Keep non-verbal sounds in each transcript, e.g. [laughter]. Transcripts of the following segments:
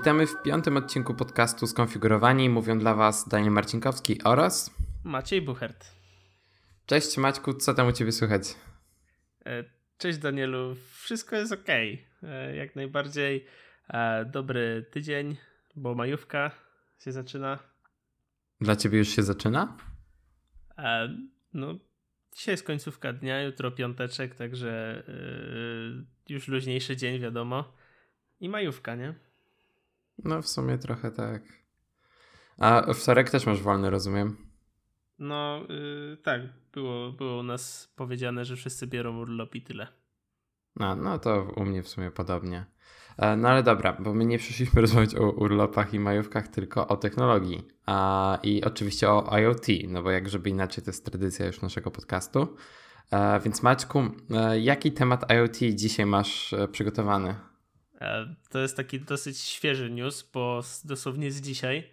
Witamy w piątym odcinku podcastu Skonfigurowani. Mówią dla Was Daniel Marcinkowski oraz Maciej Buchert. Cześć Maćku, co tam u Ciebie słychać? E, cześć Danielu, wszystko jest ok. Jak najbardziej e, dobry tydzień, bo majówka się zaczyna. Dla Ciebie już się zaczyna? E, no, dzisiaj jest końcówka dnia, jutro piąteczek, także już luźniejszy dzień, wiadomo. I majówka, nie? No w sumie trochę tak. A wtorek też masz wolny, rozumiem? No yy, tak, było, było u nas powiedziane, że wszyscy biorą urlop i tyle. No, no to u mnie w sumie podobnie. E, no ale dobra, bo my nie przyszliśmy [laughs] rozmawiać o urlopach i majówkach, tylko o technologii. A, I oczywiście o IoT, no bo jak żeby inaczej to jest tradycja już naszego podcastu. E, więc Maćku, e, jaki temat IoT dzisiaj masz przygotowany? E, to jest taki dosyć świeży news, bo dosłownie z dzisiaj.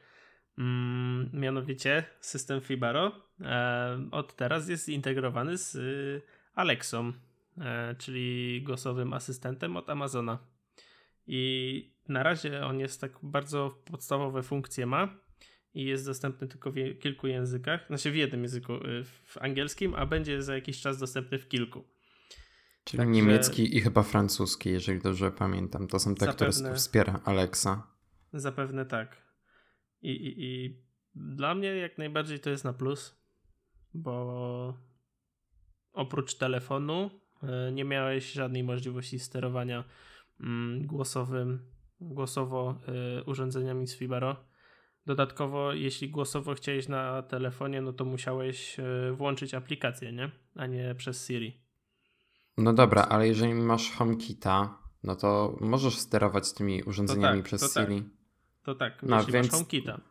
Mm, mianowicie system Fibaro e, od teraz jest zintegrowany z y, Alexą, e, czyli głosowym asystentem od Amazona. I na razie on jest tak bardzo podstawowe funkcje ma i jest dostępny tylko w kilku językach, znaczy w jednym języku, y, w angielskim, a będzie za jakiś czas dostępny w kilku. Czyli Także... niemiecki i chyba francuski, jeżeli dobrze pamiętam. To są te, zapewne, które wspiera Alexa. Zapewne tak. I, i, I dla mnie jak najbardziej to jest na plus, bo oprócz telefonu e, nie miałeś żadnej możliwości sterowania mm, głosowym, głosowo y, urządzeniami z Fibaro. Dodatkowo, jeśli głosowo chciałeś na telefonie, no to musiałeś y, włączyć aplikację, nie? A nie przez Siri. No dobra, ale jeżeli masz HomeKita, no to możesz sterować tymi urządzeniami tak, przez to Siri. Tak. To tak, no, jeśli więc... masz HomeKita.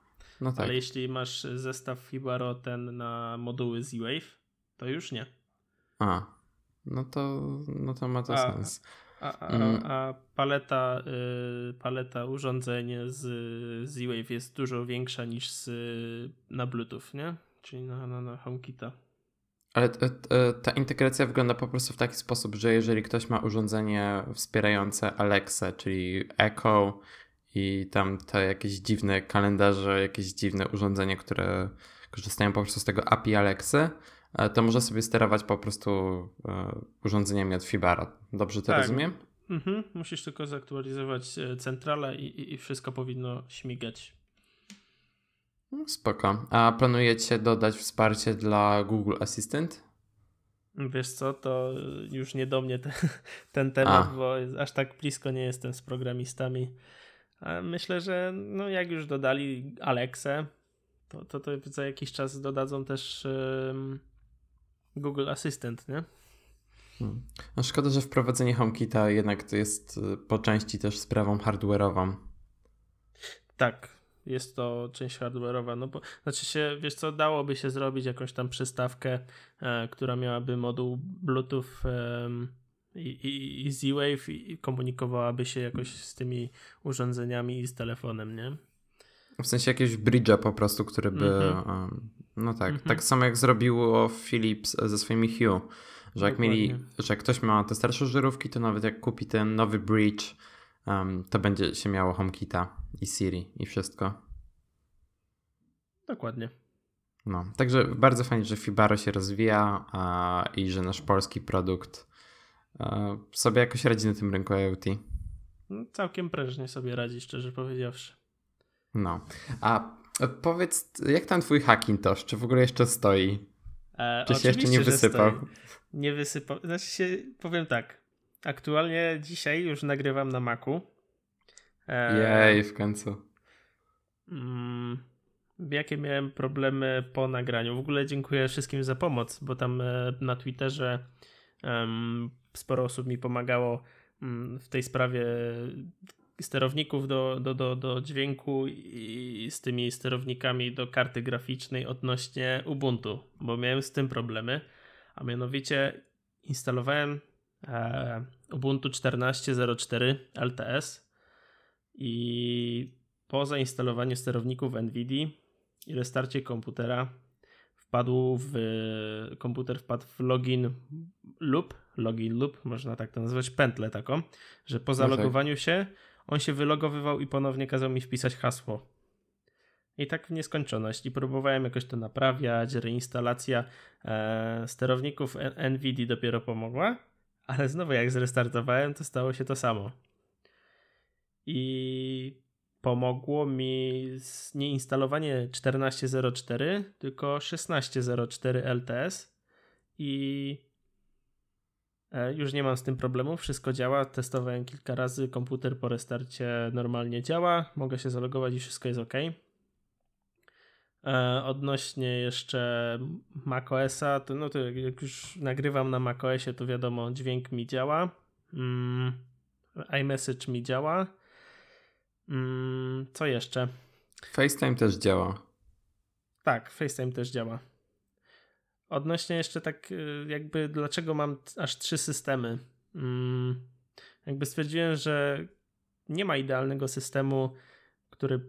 No tak. Ale jeśli masz zestaw Fibaro ten na moduły Z-Wave, to już nie. A, no to, no to ma to a, sens. A, a, mm. a paleta, y, paleta urządzeń z Z-Wave jest dużo większa niż z, na Bluetooth, nie? Czyli na, na, na HomeKita. Ale ta integracja wygląda po prostu w taki sposób, że jeżeli ktoś ma urządzenie wspierające Alexa, czyli Echo i tam te jakieś dziwne kalendarze, jakieś dziwne urządzenia, które korzystają po prostu z tego API Alexy, e, to może sobie sterować po prostu e, urządzeniami od Fibara. Dobrze to tak. rozumiem? Mhm. Musisz tylko zaktualizować e, centralę i, i, i wszystko powinno śmigać. No, spoko. A planujecie dodać wsparcie dla Google Assistant? Wiesz co, to już nie do mnie te, [laughs] ten temat, A. bo aż tak blisko nie jestem z programistami. Myślę, że no jak już dodali Alexę, to, to, to za jakiś czas dodadzą też um, Google Assistant, nie? Hmm. No szkoda, że wprowadzenie HomeKita jednak to jest y, po części też sprawą hardware'ową. Tak, jest to część hardware'owa. No bo, znaczy się, wiesz co, dałoby się zrobić jakąś tam przystawkę, e, która miałaby moduł Bluetooth e, i, i, i Z-Wave i komunikowałaby się jakoś z tymi urządzeniami i z telefonem, nie? W sensie jakiegoś bridge'a po prostu, który by. Um, no tak. Mm -hmm. Tak samo jak zrobiło Philips ze swoimi Hue. Że jak mieli, że jak ktoś ma te starsze żyrówki, to nawet jak kupi ten nowy bridge, um, to będzie się miało HomeKita i Siri i wszystko. Dokładnie. No, także bardzo fajnie, że Fibaro się rozwija a, i że nasz polski produkt a, sobie jakoś radzi na tym rynku IoT. No, całkiem prężnie sobie radzi, szczerze powiedziawszy. No, a powiedz, jak tam twój Hackintosh? Czy w ogóle jeszcze stoi? E, Czy się jeszcze nie wysypał? Nie wysypał. Znaczy się, powiem tak. Aktualnie dzisiaj już nagrywam na Macu. Jej, w końcu. Mm, jakie miałem problemy po nagraniu. W ogóle dziękuję wszystkim za pomoc, bo tam e, na Twitterze um, sporo osób mi pomagało um, w tej sprawie sterowników do, do, do, do dźwięku i z tymi sterownikami do karty graficznej odnośnie Ubuntu, bo miałem z tym problemy, a mianowicie instalowałem e, Ubuntu 14.04 LTS i po zainstalowaniu sterowników NVIDIA i restarcie komputera wpadł w komputer wpadł w login loop, login loop, można tak to nazwać, pętlę taką, że po no tak. zalogowaniu się on się wylogowywał i ponownie kazał mi wpisać hasło. I tak w nieskończoność. I próbowałem jakoś to naprawiać, reinstalacja e, sterowników NVIDIA dopiero pomogła, ale znowu jak zrestartowałem, to stało się to samo. I pomogło mi nie instalowanie 14.04, tylko 16.04 LTS i e, już nie mam z tym problemu, wszystko działa. Testowałem kilka razy, komputer po restarcie normalnie działa, mogę się zalogować i wszystko jest ok. E, odnośnie jeszcze macOSa, to, no to jak już nagrywam na macOSie, to wiadomo, dźwięk mi działa, mm, iMessage mi działa. Mm, co jeszcze? FaceTime też działa. Tak, FaceTime też działa. Odnośnie jeszcze tak y, jakby dlaczego mam aż trzy systemy. Mm, jakby stwierdziłem, że nie ma idealnego systemu, który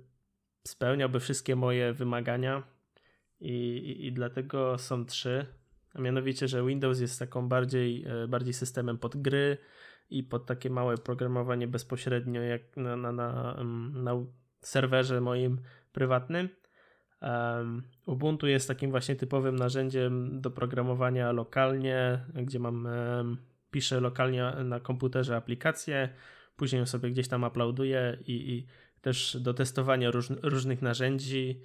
spełniałby wszystkie moje wymagania i, i, i dlatego są trzy. A mianowicie, że Windows jest taką bardziej, e, bardziej systemem pod gry i pod takie małe programowanie bezpośrednio jak na, na, na, na serwerze moim prywatnym. Ubuntu jest takim właśnie typowym narzędziem do programowania lokalnie, gdzie mam piszę lokalnie na komputerze aplikację, później sobie gdzieś tam uploaduję i, i też do testowania róż, różnych narzędzi,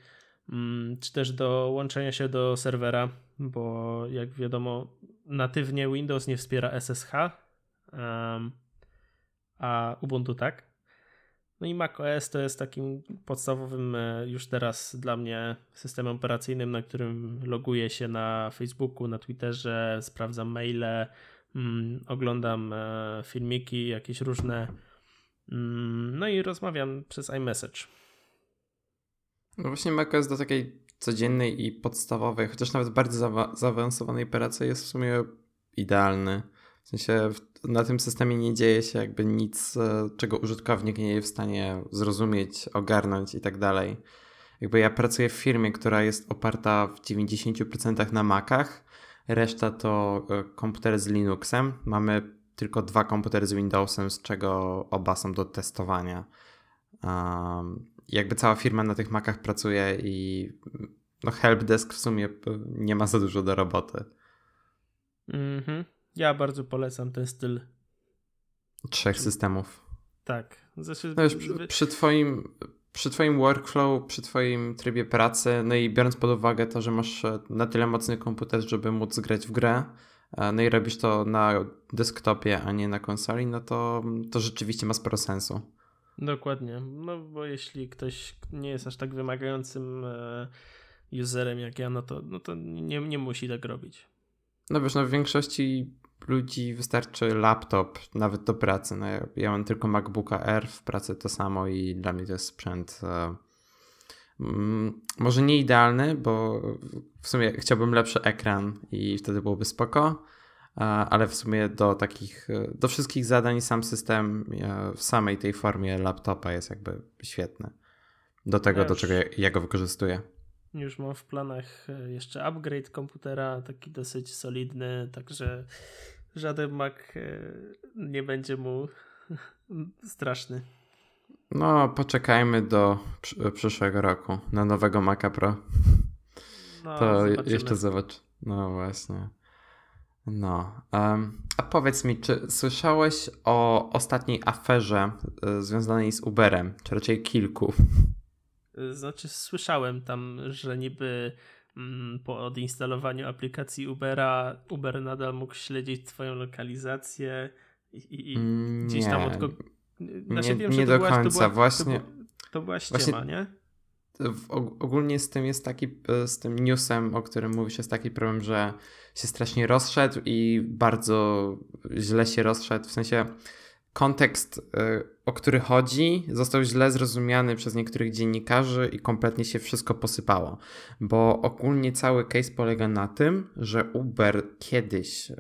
um, czy też do łączenia się do serwera, bo jak wiadomo, natywnie Windows nie wspiera SSH, a Ubuntu tak. No i macOS to jest takim podstawowym e, już teraz dla mnie systemem operacyjnym, na którym loguję się na Facebooku, na Twitterze, sprawdzam maile, mm, oglądam e, filmiki jakieś różne, mm, no i rozmawiam przez iMessage. No właśnie macOS do takiej codziennej i podstawowej, chociaż nawet bardzo za zaawansowanej pracy jest w sumie idealny. W sensie na tym systemie nie dzieje się jakby nic, e, czego użytkownik nie jest w stanie zrozumieć, ogarnąć i tak dalej. Jakby ja pracuję w firmie, która jest oparta w 90% na Macach, reszta to e, komputery z Linuxem. Mamy tylko dwa komputery z Windowsem, z czego oba są do testowania. Um, jakby cała firma na tych Macach pracuje i no helpdesk w sumie nie ma za dużo do roboty. Mhm. Ja bardzo polecam ten styl. Trzech systemów. Tak. Znaczy, no już przy, przy, twoim, przy twoim workflow, przy twoim trybie pracy, no i biorąc pod uwagę to, że masz e, na tyle mocny komputer, żeby móc grać w grę, e, no i robisz to na desktopie, a nie na konsoli, no to, to rzeczywiście ma sporo sensu. Dokładnie. No bo jeśli ktoś nie jest aż tak wymagającym e, userem jak ja, no to, no to nie, nie musi tak robić. No wiesz, no w większości ludzi wystarczy laptop, nawet do pracy. No ja, ja mam tylko MacBooka Air, w pracy to samo i dla mnie to jest sprzęt e, mm, może nie idealny, bo w sumie chciałbym lepszy ekran i wtedy byłoby spoko, e, ale w sumie do takich, e, do wszystkich zadań sam system w samej tej formie laptopa jest jakby świetny. Do tego, ja do czego ja, ja go wykorzystuję. Już mam w planach jeszcze upgrade komputera, taki dosyć solidny, także żaden Mac e, nie będzie mu [laughs] straszny. No, poczekajmy do przyszłego roku na nowego Maca Pro. No, to zobaczymy. jeszcze zobacz. No właśnie. No. Um, a powiedz mi, czy słyszałeś o ostatniej aferze y, związanej z Uberem, czy raczej kilku? Znaczy, słyszałem tam, że niby po odinstalowaniu aplikacji Ubera, Uber nadal mógł śledzić Twoją lokalizację i, i gdzieś tam od kogoś. Znaczy, nie, wiem, nie do była, końca, to była, właśnie. To, to była ściema, właśnie, nie? ogólnie z tym jest taki, e, z tym newsem, o którym mówi się, jest taki problem, że się strasznie rozszedł i bardzo źle się rozszedł. W sensie kontekst, y, o który chodzi, został źle zrozumiany przez niektórych dziennikarzy i kompletnie się wszystko posypało. Bo ogólnie cały case polega na tym, że Uber kiedyś,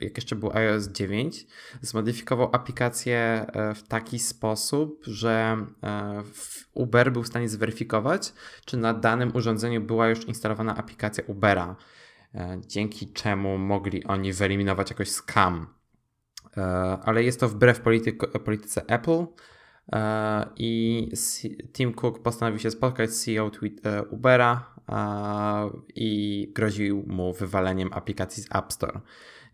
jak jeszcze był iOS 9, zmodyfikował aplikację e, w taki sposób, że e, Uber był w stanie zweryfikować, czy na danym urządzeniu była już instalowana aplikacja Ubera, e, dzięki czemu mogli oni wyeliminować jakoś scam E, ale jest to wbrew polityce Apple, I Tim Cook postanowił się spotkać z CEO Ubera i groził mu wywaleniem aplikacji z App Store.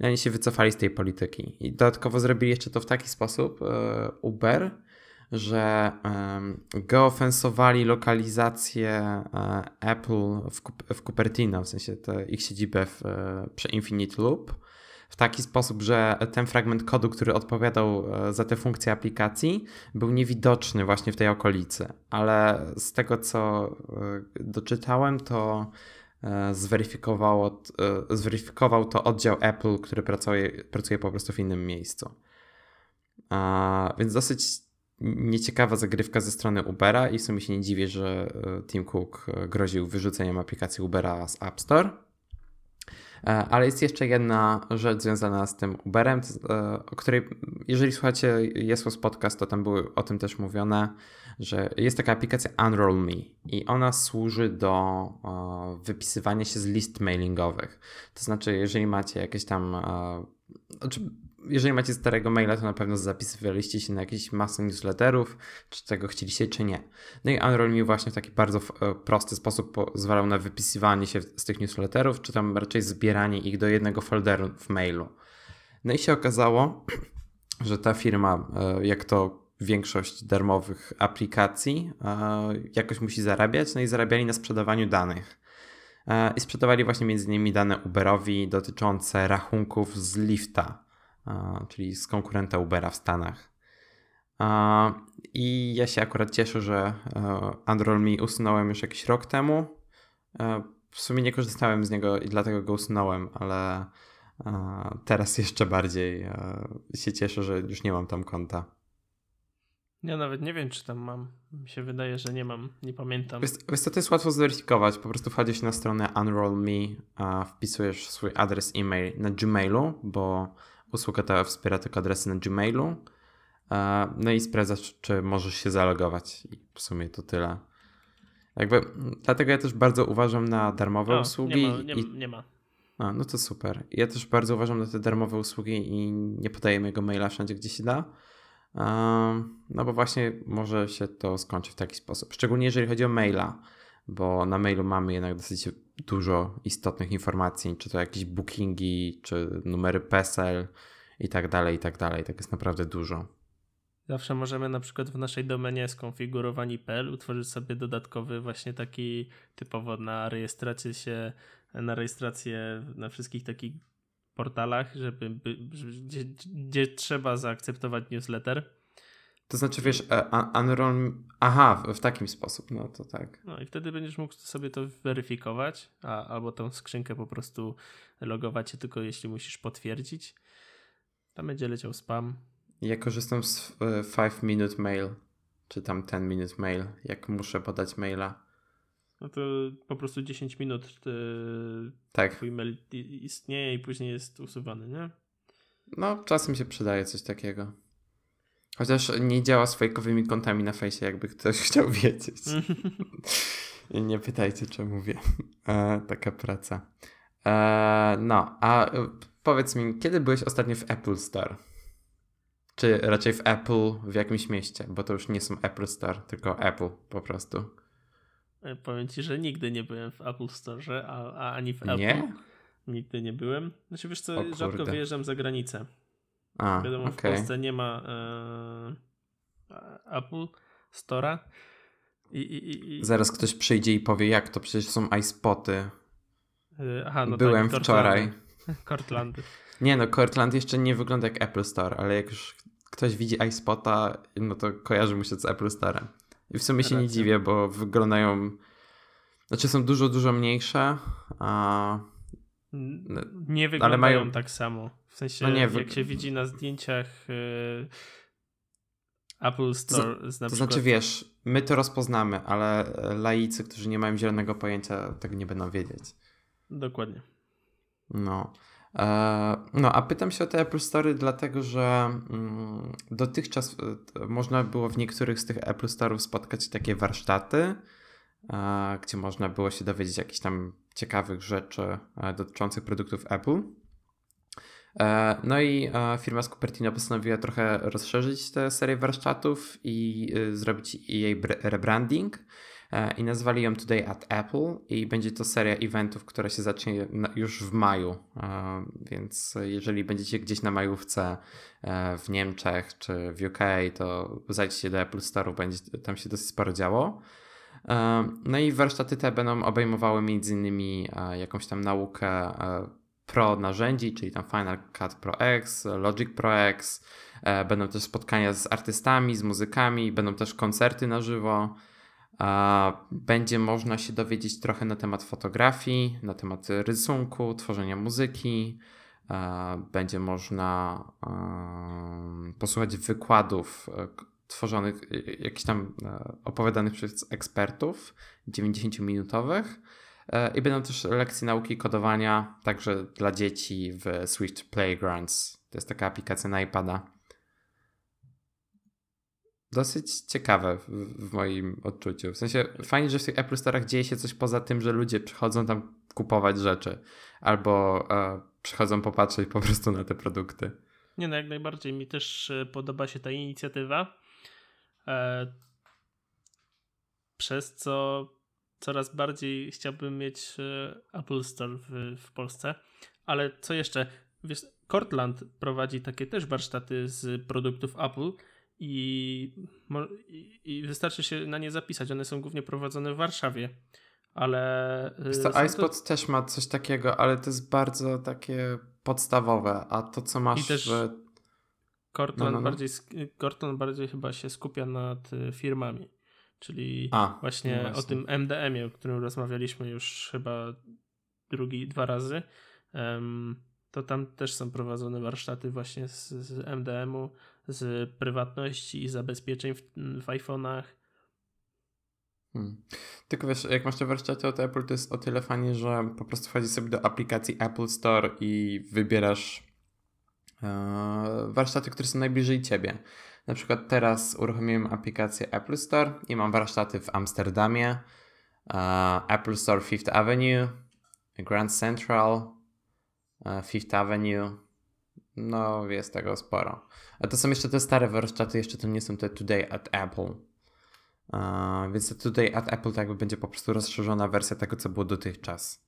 I oni się wycofali z tej polityki. I dodatkowo zrobili jeszcze to w taki sposób, Uber, że geofensowali lokalizację e, Apple w, Cupertino, w sensie ich siedzibę w, e, przy Infinite Loop, w taki sposób, że ten fragment kodu, który odpowiadał e, za te funkcje aplikacji, był niewidoczny właśnie w tej okolicy. Ale z tego, co doczytałem, to zweryfikowało, zweryfikował to oddział Apple, który pracuje, pracuje po prostu w innym miejscu. Więc dosyć nieciekawa zagrywka ze strony Ubera i w sumie się nie dziwię, że e, Tim Cook e, groził wyrzuceniem aplikacji Ubera z App Store. E, ale jest jeszcze jedna rzecz związana z tym Uberem, o której, jeżeli słuchacie Jesłos Podcast, to tam były o tym też mówione, że jest taka aplikacja Unroll Me i ona służy do wypisywania się z list mailingowych. To znaczy, jeżeli macie jakieś tam, znaczy jeżeli macie starego maila, to na pewno zapisywaliście się na jakieś masę newsletterów, czy tego chcieliście, czy nie. No i Unroll mi właśnie w taki bardzo e, prosty sposób pozwalał na wypisywanie się z tych newsletterów, czy tam raczej zbieranie ich do jednego folderu w mailu. No i się okazało, [clears throat] że ta firma, e, jak to większość darmowych aplikacji, e, jakoś musi zarabiać, no i zarabiali na sprzedawaniu danych. I sprzedawali właśnie między innymi dane Uberowi dotyczące rachunków z lifta czyli z konkurenta Ubera w Stanach. I ja się akurat cieszę, że Android Me usunąłem już jakiś rok temu. W sumie nie korzystałem z niego i dlatego go usunąłem, ale teraz jeszcze bardziej się cieszę, że już nie mam tam konta. Ja nawet nie wiem, czy tam mam. Mi się wydaje, że nie mam, nie pamiętam. Wiesz, to jest łatwo zweryfikować. Po prostu wchodzisz na stronę Unroll Me, wpisujesz swój adres e-mail na Gmailu, bo Usługa ta wspiera tylko adresy na Gmailu. No i sprawdzasz, czy możesz się zalogować. I w sumie to tyle. Jakby, dlatego ja też bardzo uważam na darmowe o, usługi. Nie ma. Nie, i... nie ma. A, no to super. Ja też bardzo uważam na te darmowe usługi i nie podaję mojego maila wszędzie, gdzie się da. No bo właśnie może się to skończy w taki sposób. Szczególnie jeżeli chodzi o maila, bo na mailu mamy jednak dosyć dużo istotnych informacji, czy to jakieś bookingi, czy numery PESEL i tak dalej, i tak dalej. Tak jest naprawdę dużo. Zawsze możemy na przykład w naszej domenie skonfigurowani.pl utworzyć sobie dodatkowy właśnie taki typowo na rejestrację się, na rejestrację na wszystkich takich portalach, żeby, by, gdzie, gdzie trzeba zaakceptować newsletter to znaczy, wiesz, e, Unroll. Aha, w, w, takim sposób, no to tak. No i wtedy będziesz mógł sobie to weryfikować, a, albo tą skrzynkę po prostu logować się tylko jeśli musisz potwierdzić. Tam będzie leciał spam. Ja korzystam z 5 e, minute mail, czy tam 10 minute mail, jak muszę podać maila. No to po prostu 10 minut ty, tak. twój mail istnieje i później jest usuwany, nie? No, czasem się przydaje coś takiego. Chociaż nie działa z fejkowymi kontami na fejsie, jakby ktoś [laughs] chciał wiedzieć. nie pytajcie, czemu mówię. E, taka praca. E, no, a e, powiedz mi, kiedy byłeś ostatnio w Apple Store? Czy raczej w Apple w jakimś mieście? Bo to już nie są Apple Store, tylko Apple po prostu. E, powiem ci, że nigdy nie byłem w Apple Store, a, a ani w Apple. Nie? Nigdy nie byłem. Znaczy wiesz co, rzadko wyjeżdżam za granicę. A, Wiadomo, okay. w Polsce nie ma e, Apple Store'a. I, i, i, Zaraz ktoś przyjdzie i powie, jak to przecież są iSpoty. E, aha, no Byłem tak, wczoraj. [laughs] Cortlandy. Nie no, Cortland jeszcze nie wygląda jak Apple Store, ale jak już ktoś widzi iSpota, no to kojarzy mu się z Apple Store'em. I w sumie się nie dziwię, bo wyglądają... Znaczy są dużo, dużo mniejsze, a... Nie wyglądają mają... tak samo. W sensie, no nie, jak się widzi na zdjęciach yy, Apple Store. To, to znaczy, wiesz, my to rozpoznamy, ale laicy, którzy nie mają zielonego pojęcia, tego nie będą wiedzieć. Dokładnie. No. E, no, a pytam się o te Apple Store, dlatego że mm, dotychczas e, można było w niektórych z tych Apple Store'ów spotkać takie warsztaty, e, gdzie można było się dowiedzieć jakichś tam ciekawych rzeczy dotyczących produktów Apple. E, no i e, firma z Cupertino postanowiła trochę rozszerzyć tę serię warsztatów i e, zrobić jej rebranding i nazwali ją Today at Apple i będzie to seria eventów, która się zacznie już w maju, więc jeżeli będziecie gdzieś na majówce w Niemczech czy w UK, to zajdźcie do Apple Store, będzie tam się dosyć sporo działo. No i warsztaty te będą obejmowały m.in. jakąś tam naukę Pro narzędzi, czyli tam Final Cut Pro X, Logic Pro X. E, będą też spotkania z artystami, z muzykami, będą też koncerty na żywo. Będzie można się dowiedzieć trochę na temat fotografii, na temat rysunku, tworzenia muzyki. Będzie można posłuchać wykładów e, tworzonych, jakichś tam e, opowiadanych przez ekspertów, 90-minutowych. E, I będą też lekcje nauki kodowania, także dla dzieci w Swift Playgrounds. To jest taka aplikacja na iPada. Dosyć ciekawe w, moim odczuciu. W sensie fajnie, że w tych Apple Store'ach dzieje się coś poza tym, że ludzie przychodzą tam kupować rzeczy albo e, przychodzą popatrzeć po prostu na te produkty. Nie no, jak najbardziej. Mi też e, podoba się ta inicjatywa. E, przez co coraz bardziej chciałbym mieć e, Apple Store w, w Polsce. Ale co jeszcze? Wiesz, Cortland prowadzi takie też warsztaty z produktów Apple i, i, wystarczy się na nie zapisać. One są głównie prowadzone w Warszawie. Ale. E, co, iSpot to... też ma coś takiego, ale to jest bardzo takie podstawowe. A to, co masz. I też w... Cortland, no, no, no. Bardziej, Cortland bardziej chyba się skupia nad e, firmami. Czyli A, właśnie, no właśnie, o tym MDM-ie, o którym rozmawialiśmy już chyba drugi, dwa razy. To tam też są prowadzone warsztaty właśnie z, z MDM-u, z prywatności i zabezpieczeń w, w iPhone'ach. Hmm. Tylko wiesz, jak masz te warsztaty od Apple, to jest o tyle fajnie, że po prostu wchodzisz sobie do aplikacji Apple Store i wybierasz e, warsztaty, które są najbliżej ciebie. Na przykład teraz uruchomiłem aplikację Apple Store i mam warsztaty w Amsterdamie, uh, Apple Store Fifth Avenue, Grand Central, uh, Fifth Avenue. No, jest tego sporo. A to są jeszcze te stare warsztaty, jeszcze to nie są te Today at Apple. Uh, więc to Today at Apple tak jakby będzie po prostu rozszerzona wersja tego, co było dotychczas.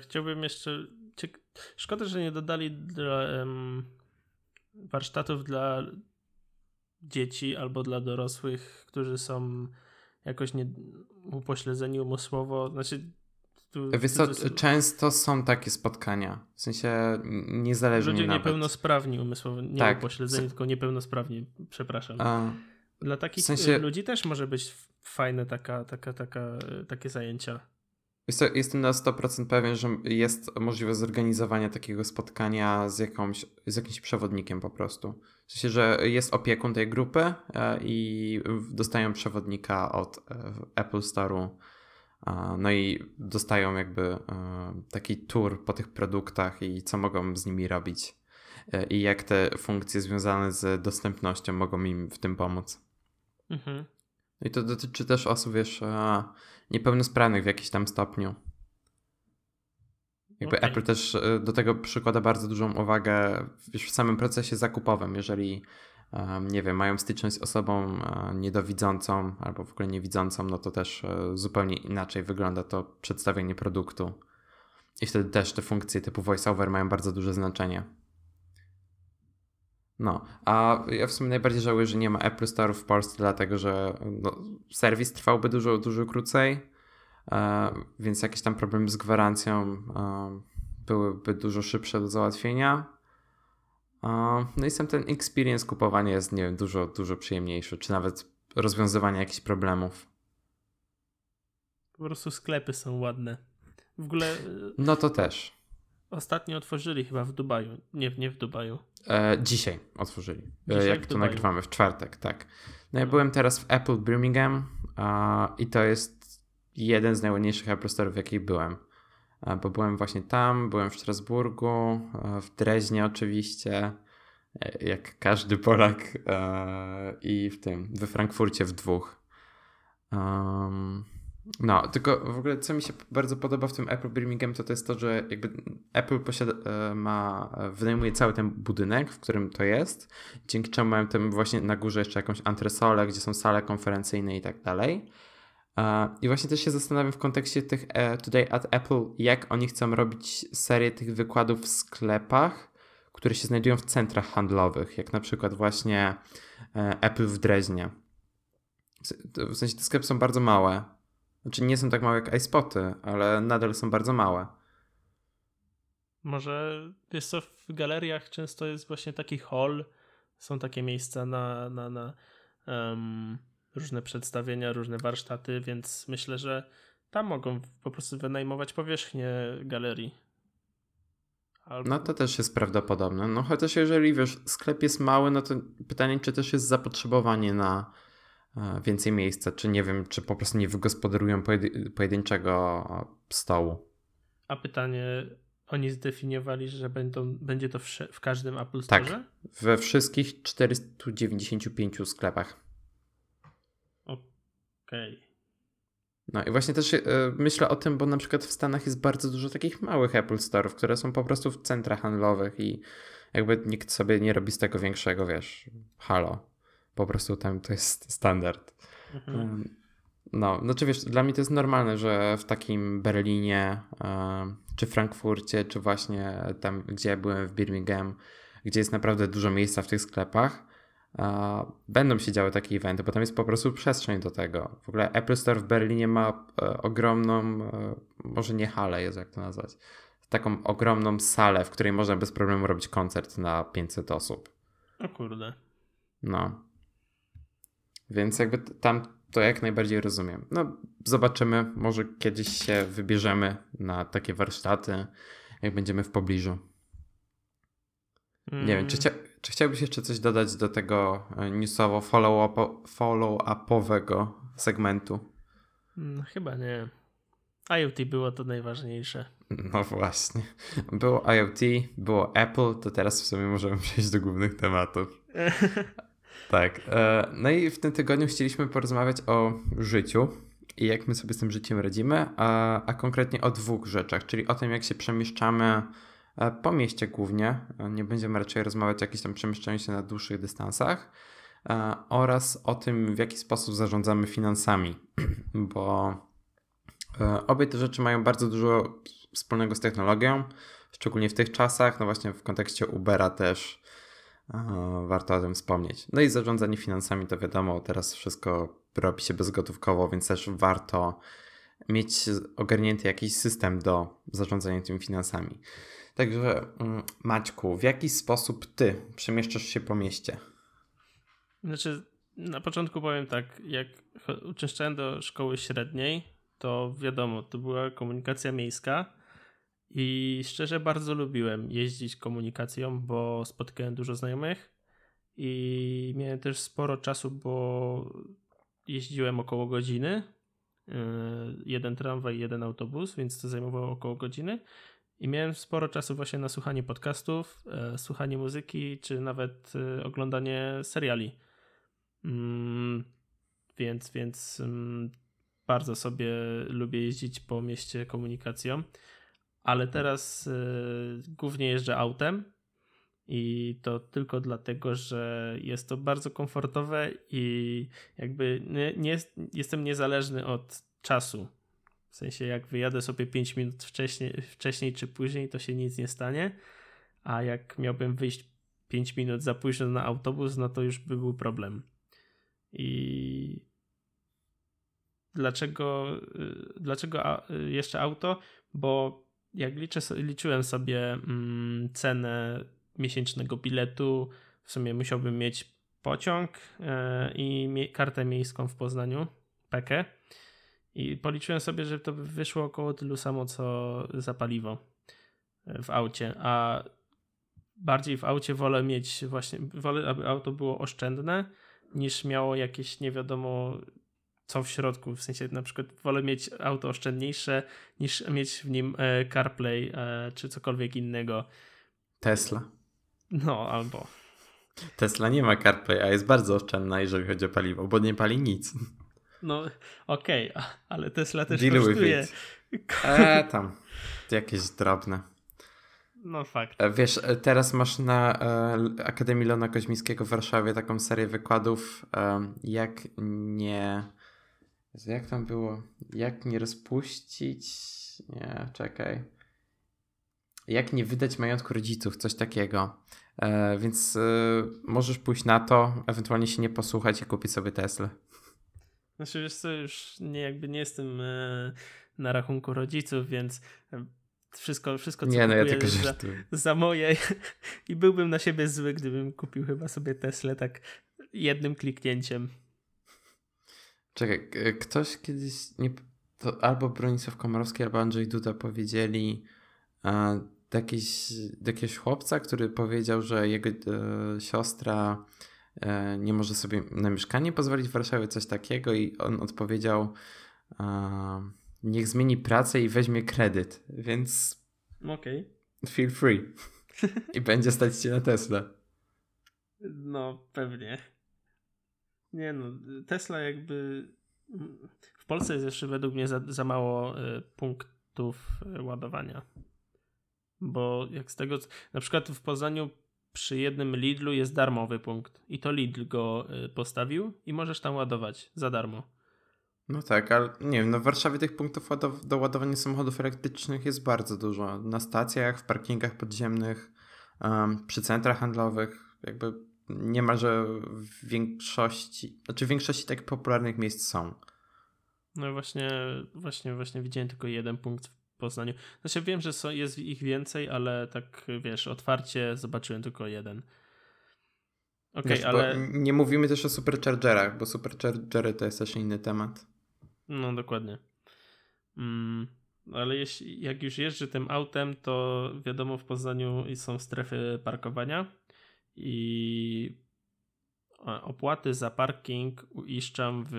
Chciałbym jeszcze. Szkoda, że nie dodali dla, um, warsztatów dla dzieci albo dla dorosłych, którzy są jakoś nie, upośledzeni umysłowo. Znaczy, tu, Wiesz co, tu, często są takie spotkania. W sensie niezależnie Ludzie nawet. niepełnosprawni umysłowo, nie tak. upośledzeni, tylko niepełnosprawni, przepraszam. A, Dla takich w sensie... ludzi też może być fajne taka, taka, taka, takie zajęcia. Jestem na 100% pewien, że jest możliwe zorganizowanie takiego spotkania z, jakąś, z jakimś przewodnikiem po prostu. W sensie, że jest opiekun tej grupy e, i dostają przewodnika od e, Apple Store'u. No i dostają jakby e, taki tour po tych produktach i co mogą z nimi robić. I jak te funkcje związane z dostępnością mogą im w tym pomóc. Mhm. I to dotyczy też osób, wiesz, niepełnosprawnych w jakimś tam stopniu. Jakby okay. Apple też e, do tego przykłada bardzo dużą uwagę w samym procesie zakupowym. Jeżeli, nie wiem, mają styczność z osobą e, niedowidzącą albo w ogóle niewidzącą, no to też e, zupełnie inaczej wygląda to przedstawienie produktu. I wtedy też te funkcje typu voiceover mają bardzo duże znaczenie. No, a ja w sumie najbardziej żałuję, że nie ma Apple Store w Polsce, dlatego że no, serwis trwałby dużo, dużo krócej, więc jakieś tam problemy z gwarancją e, byłyby dużo szybsze do załatwienia. E, no i sam ten experience kupowania jest, nie wiem, dużo, dużo przyjemniejszy, czy nawet rozwiązywanie jakichś problemów. Po prostu sklepy są ładne. W ogóle. No to też. Ostatnio otworzyli chyba w Dubaju. Nie, nie w Dubaju. E, dzisiaj otworzyli. E, dzisiaj jak to nagrywamy, w czwartek, tak. No ja byłem teraz w Apple Birmingham e, i to jest jeden z najładniejszych Apple w jakich byłem. E, bo byłem właśnie tam, byłem w Strasburgu, e, w Dreźnie oczywiście, e, jak każdy Polak i w tym, we Frankfurcie w dwóch. No, tylko w ogóle co mi się bardzo podoba w tym Apple Birmingham, to to jest to, że jakby Apple posiada, ma, wynajmuje cały ten budynek, w którym to jest, dzięki czemu mają tam właśnie na górze jeszcze jakąś antresolę, gdzie są sale konferencyjne i tak dalej. I właśnie też się zastanawiam w kontekście tych e, Today at Apple, jak oni chcą robić serię tych wykładów w sklepach, które się znajdują w centrach handlowych, jak na przykład właśnie e, Apple w Dreźnie. W sensie te sklepy są bardzo małe. Znaczy nie są tak małe jak iSpoty, ale nadal są bardzo małe. Może jest to w galeriach często jest właśnie taki hall, są takie miejsca na, na, na um, różne przedstawienia, różne warsztaty, więc myślę, że tam mogą po prostu wynajmować powierzchnię galerii. Albo... No to też jest prawdopodobne. No chociaż jeżeli wiesz, sklep jest mały, no to pytanie, czy też jest zapotrzebowanie na e, więcej miejsca, czy nie wiem, czy po prostu nie wygospodarują pojedynczego stołu. A pytanie, oni zdefiniowali, że będą, będzie to w, w każdym Apple Store? Tak, we wszystkich 495 sklepach. Okej. Okay. No i właśnie też yy, myślę o tym, bo na przykład w Stanach jest bardzo dużo takich małych Apple Store'ów, które są po prostu w centrach handlowych i jakby nikt sobie nie robi z tego większego, wiesz, halo. Po prostu tam to jest standard. Mhm. No, znaczy wiesz, dla mnie to jest normalne, że w takim Berlinie, czy Frankfurcie, czy właśnie tam, gdzie ja byłem w Birmingham, gdzie jest naprawdę dużo miejsca w tych sklepach, będą się działy takie eventy, bo tam jest po prostu przestrzeń do tego. W ogóle Apple Store w Berlinie ma e, ogromną, e, może nie halę, jest jak to nazwać, taką ogromną salę, w której można bez problemu robić koncert na 500 osób. O kurde. No. Więc jakby tam to jak najbardziej rozumiem. No, zobaczymy. Może kiedyś się wybierzemy na takie warsztaty, jak będziemy w pobliżu. Mm. Nie wiem, czy, chcia, czy chciałbyś jeszcze coś dodać do tego e, newsowo follow-upowego segmentu? No, chyba nie. IoT było to najważniejsze. No właśnie. Było IoT, było Apple, to teraz w sumie możemy przejść do głównych tematów. [laughs] tak. E, no i w tym tygodniu chcieliśmy porozmawiać o życiu i jak my sobie z tym życiem radzimy, a, a konkretnie o dwóch rzeczach, czyli o tym, jak się przemieszczamy po mieście głównie. E, nie będziemy raczej rozmawiać o jakimś tam przemieszczaniu się na dłuższych dystansach e, oraz o tym, w jaki sposób zarządzamy finansami, [clears throat] bo obie te rzeczy mają bardzo dużo wspólnego z technologią, szczególnie w tych czasach, no właśnie w kontekście Ubera też warto o tym wspomnieć. No i zarządzanie finansami to wiadomo, teraz wszystko robi się bezgotówkowo, więc też warto mieć ogarnięty jakiś system do zarządzania tymi finansami. Także mm, Maćku, w jaki sposób ty przemieszczasz się po mieście? Znaczy, na początku powiem tak, jak uczęszczałem do szkoły średniej, to wiadomo, to była komunikacja miejska i szczerze bardzo lubiłem jeździć komunikacją, bo spotkałem dużo znajomych i miałem też sporo czasu, bo jeździłem około godziny. Yy, jeden tramwaj, jeden autobus, więc to zajmowało około godziny. I miałem sporo czasu właśnie na słuchanie podcastów, e, słuchanie muzyki, czy nawet e, oglądanie seriali. Mm, więc, więc mm, bardzo sobie lubię jeździć po mieście komunikacją, ale teraz e, głównie jeżdżę autem i to tylko dlatego, że jest to bardzo komfortowe i jakby nie, nie jestem niezależny od czasu w sensie, jak wyjadę sobie 5 minut wcześniej, wcześniej czy później, to się nic nie stanie. A jak miałbym wyjść 5 minut za późno na autobus, no to już by był problem. I dlaczego, y, dlaczego jeszcze auto? Bo jak liczę, liczyłem sobie mm, cenę miesięcznego biletu, w sumie musiałbym mieć pociąg yy, i kartę miejską w Poznaniu, PEKE i policzyłem sobie, że to by wyszło około tylu samo, co za paliwo w aucie. A bardziej w aucie wolę mieć właśnie, wolę, aby auto było oszczędne, niż miało jakieś nie wiadomo co w środku. W sensie na przykład wolę mieć auto oszczędniejsze, niż mieć w nim e, CarPlay e, czy cokolwiek innego. Tesla. No, albo. Tesla nie ma CarPlay, a jest bardzo oszczędna, jeżeli chodzi o paliwo, bo nie pali nic. No okej, okay, ale Tesla też Deal kosztuje. Eee, [laughs] tam. Jakieś drobne. No fakt. E, wiesz, e, teraz masz na e, Akademii Lona Koźmińskiego w Warszawie taką serię wykładów, e, jak nie... Jak tam było? Jak nie rozpuścić... Nie, czekaj. Jak nie wydać majątku rodziców, coś takiego. E, więc e, możesz pójść na to, ewentualnie się nie posłuchać i kupić sobie Tesla. Znaczy, wiesz co, już nie, jakby nie jestem na rachunku rodziców, więc wszystko, wszystko co nie, no ja tylko za, za moje [laughs] i byłbym na siebie zły, gdybym kupił chyba sobie Tesla tak jednym kliknięciem. Czekaj, ktoś kiedyś, nie, to albo Bronisław Komorowski, albo Andrzej Duda powiedzieli a, do, jakiejś, do jakiegoś chłopca, który powiedział, że jego e, siostra e, nie może sobie na mieszkanie pozwolić w Warszawie, coś takiego i on odpowiedział niech zmieni pracę i weźmie kredyt, więc. Okej. Okay. Feel free. I będzie stać cię na Tesla. No, pewnie. Nie no, Tesla jakby. W Polsce jest jeszcze według mnie za, za mało y, punktów y, ładowania. Bo jak z tego. Na przykład w Poznaniu przy jednym Lidlu jest darmowy punkt. I to Lidl go y, postawił i możesz tam ładować za darmo. No tak, ale nie wiem, no w Warszawie tych punktów do ładowania samochodów elektrycznych jest bardzo dużo. Na stacjach, w parkingach podziemnych, um, przy centrach handlowych, jakby niemalże w większości, znaczy w większości takich popularnych miejsc są. No właśnie, właśnie, właśnie widziałem tylko jeden punkt Poznaniu. Znaczy wiem, że są, jest ich więcej, ale tak wiesz, otwarcie zobaczyłem tylko jeden. Okej, okay, ale... Nie mówimy też o superchargerach, bo superchargery to jest też inny temat. No dokładnie. Mm, ale jeśli, jak już jeżdżę tym autem, to wiadomo w Poznaniu są strefy parkowania i opłaty za parking uiszczam w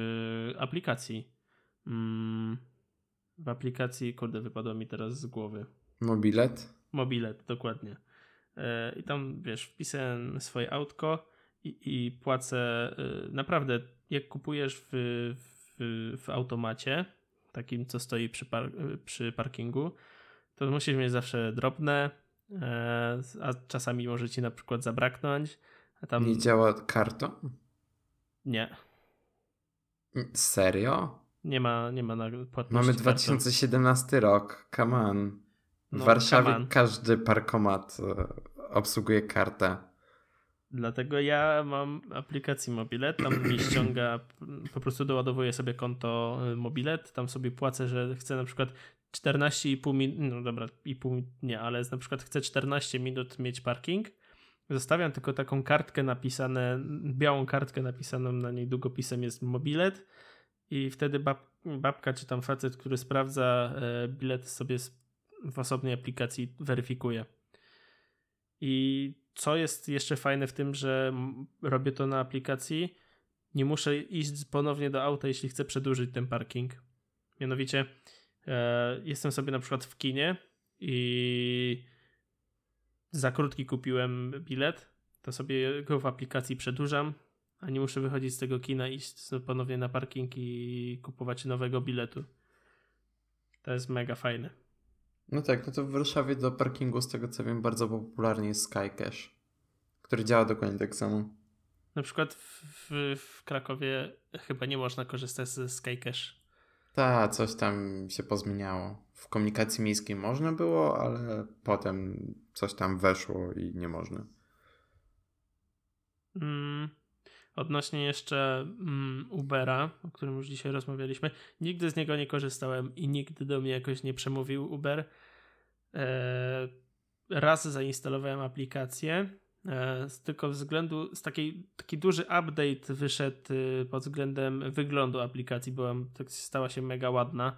aplikacji. Mm, w aplikacji, kurde, wypadło mi teraz z głowy. Mobilet? Mobilet, dokładnie. E, I tam, wiesz, wpisałem swoje autko i, i płacę e, naprawdę, jak kupujesz w, w, w automacie, takim co stoi przy, par przy parkingu, to musisz mieć zawsze drobne, e, a czasami może ci na przykład zabraknąć. A tam... Nie działa karto? Nie. Serio? Nie ma, nie ma na płatności. Mamy 2017 kartą. rok, come on. W no, Warszawie każdy parkomat e, obsługuje kartę. Dlatego ja mam aplikację Mobilet, tam mi [clears throat] ściąga, po prostu doładowuję sobie konto y, Mobilet, tam sobie płacę, że chcę na przykład 14,5 minut, no dobra, i pół nie, ale na przykład chcę 14 minut mieć parking, zostawiam tylko taką kartkę napisane, białą kartkę napisaną na niej długopisem jest Mobilet i wtedy bab, babka czy tam facet, który sprawdza e, bilet sobie w osobnej aplikacji weryfikuje. I co jest jeszcze fajne w tym, że robię to na aplikacji, nie muszę iść ponownie do auta, jeśli chcę przedłużyć ten parking. Mianowicie e, jestem sobie na przykład w kinie i za krótki kupiłem bilet, to sobie go w aplikacji przedłużam, a nie muszę wychodzić z tego kina, iść ponownie na parking i kupować nowego biletu. To jest mega fajne. No tak, no to w Warszawie do parkingu, z tego co wiem, bardzo popularny jest Skycash, który działa dokładnie tak samo. Na przykład w, w Krakowie chyba nie można korzystać ze Skycash. Tak, coś tam się pozmieniało. W komunikacji miejskiej można było, ale potem coś tam weszło i nie można. Mm, odnośnie jeszcze mm, Ubera, o którym już dzisiaj rozmawialiśmy, nigdy z niego nie korzystałem i nigdy do mnie jakoś nie przemówił Uber. E, raz zainstalowałem aplikację, e, z tylko względu, z takiej, taki duży update wyszedł y, pod względem wyglądu aplikacji, była, tak stała się mega ładna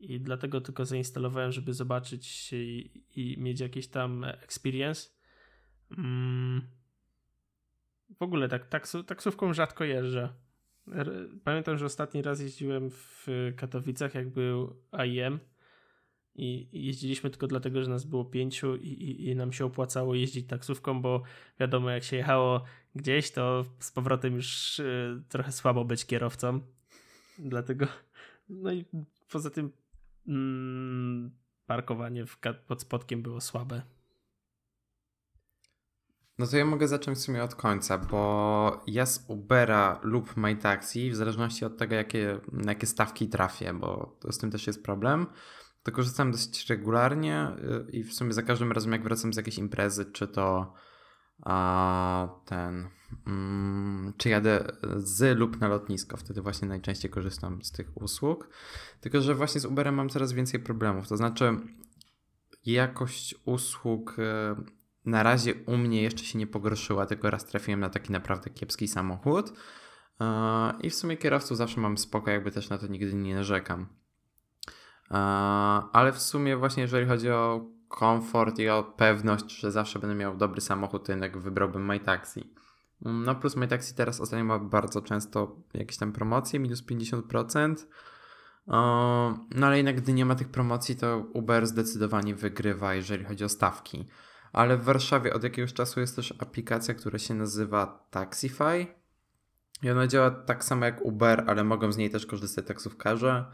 i dlatego tylko zainstalowałem, żeby zobaczyć i, i mieć jakiś tam experience. Mm. W ogóle tak taksu, taksówką rzadko jeżdżę. Pamiętam, że ostatni raz jeździłem w Katowicach, jak był AIM i jeździliśmy tylko dlatego, że nas było pięciu i, i, i, nam się opłacało jeździć taksówką, bo wiadomo, jak się jechało gdzieś, to z powrotem już y, trochę słabo być kierowcą. Dlatego, no i poza tym mm, parkowanie w, pod spodkiem było słabe. No to ja mogę zacząć w sumie od końca, bo ja z Ubera lub MyTaxi, w zależności od tego, jakie, na jakie stawki trafię, bo z tym też jest problem, to korzystam dość regularnie y, i w sumie za każdym razem, jak wracam z jakiejś imprezy, czy to a, ten, mm, czy jadę z lub na lotnisko, wtedy właśnie najczęściej korzystam z tych usług. Tylko, że właśnie z Uberem mam coraz więcej problemów. To znaczy, jakość usług y, na razie u mnie jeszcze się nie pogorszyła, tylko raz trafiłem na taki naprawdę kiepski samochód. E, I w sumie kierowców zawsze mam spokój, jakby też na to nigdy nie narzekam. E, ale w sumie właśnie jeżeli chodzi o komfort i o pewność, że zawsze będę miał dobry samochód, to jednak wybrałbym MyTaxi. No plus MyTaxi teraz ostatnio ma bardzo często jakieś tam promocje, minus 50%. E, no ale jednak gdy nie ma tych promocji, to Uber zdecydowanie wygrywa, jeżeli chodzi o stawki ale w Warszawie od jakiegoś czasu jest też aplikacja, która się nazywa Taxify. I ona działa tak samo jak Uber, ale mogą z niej też korzystać taksówkarze.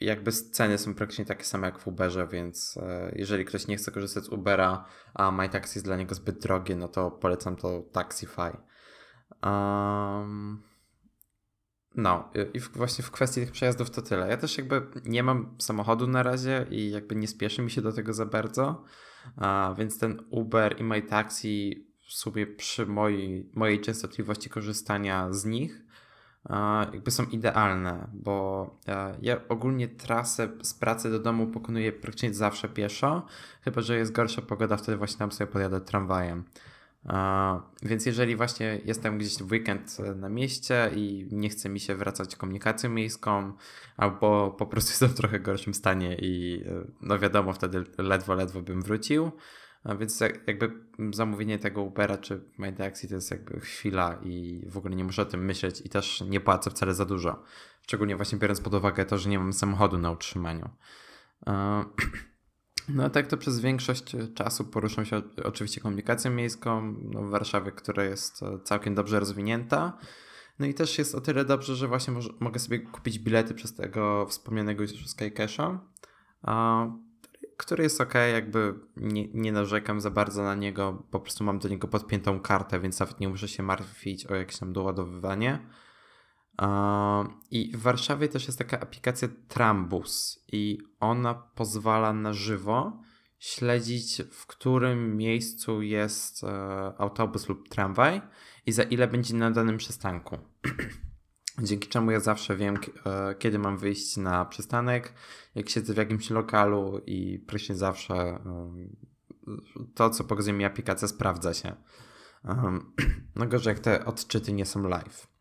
Jakby ceny są praktycznie takie same jak w Uberze, więc e, jeżeli ktoś nie chce korzystać z Ubera, a MyTaxi jest dla niego zbyt drogie, no to polecam to Taxify. Um, no, i właśnie w kwestii tych przejazdów to tyle. Ja też jakby nie mam samochodu na razie i jakby nie spieszy mi się do tego za bardzo, a, więc ten Uber i MyTaxi w sumie przy mojej, mojej częstotliwości korzystania z nich a, jakby są idealne, bo a, ja ogólnie trasę z pracy do domu pokonuję praktycznie zawsze pieszo, chyba że jest gorsza pogoda, wtedy właśnie tam sobie podjadę tramwajem. Więc jeżeli właśnie jestem gdzieś w weekend na mieście i nie chce mi się wracać komunikacją miejską, albo po prostu jestem w trochę gorszym stanie i e, no wiadomo, wtedy ledwo, ledwo bym wrócił. Więc jakby zamówienie tego Ubera czy MyTaxi to jest jakby chwila i w ogóle nie muszę o tym myśleć i też nie płacę wcale za dużo. Szczególnie właśnie biorąc pod uwagę to, że nie mam samochodu na utrzymaniu. [clears throat] No tak to przez większość czasu poruszam się oczywiście komunikacją miejską no w Warszawie, która jest e, całkiem dobrze rozwinięta. No i też jest o tyle dobrze, że właśnie może, mogę sobie kupić bilety przez tego wspomnianego już Skycasha, który jest ok, jakby nie, nie narzekam za bardzo na niego, po prostu mam do niego podpiętą kartę, więc nawet nie muszę się martwić o jakieś tam doładowywanie. I w Warszawie też jest taka aplikacja Trambus i ona pozwala na żywo śledzić, w którym miejscu jest e, autobus lub tramwaj i za ile będzie na danym przystanku. [clears throat] Dzięki czemu ja zawsze wiem, e, kiedy mam wyjść na przystanek, jak siedzę w jakimś lokalu i praktycznie zawsze e, to, co pokazuje mi aplikacja, sprawdza się. [clears throat] No gorzej, jak te odczyty nie są live.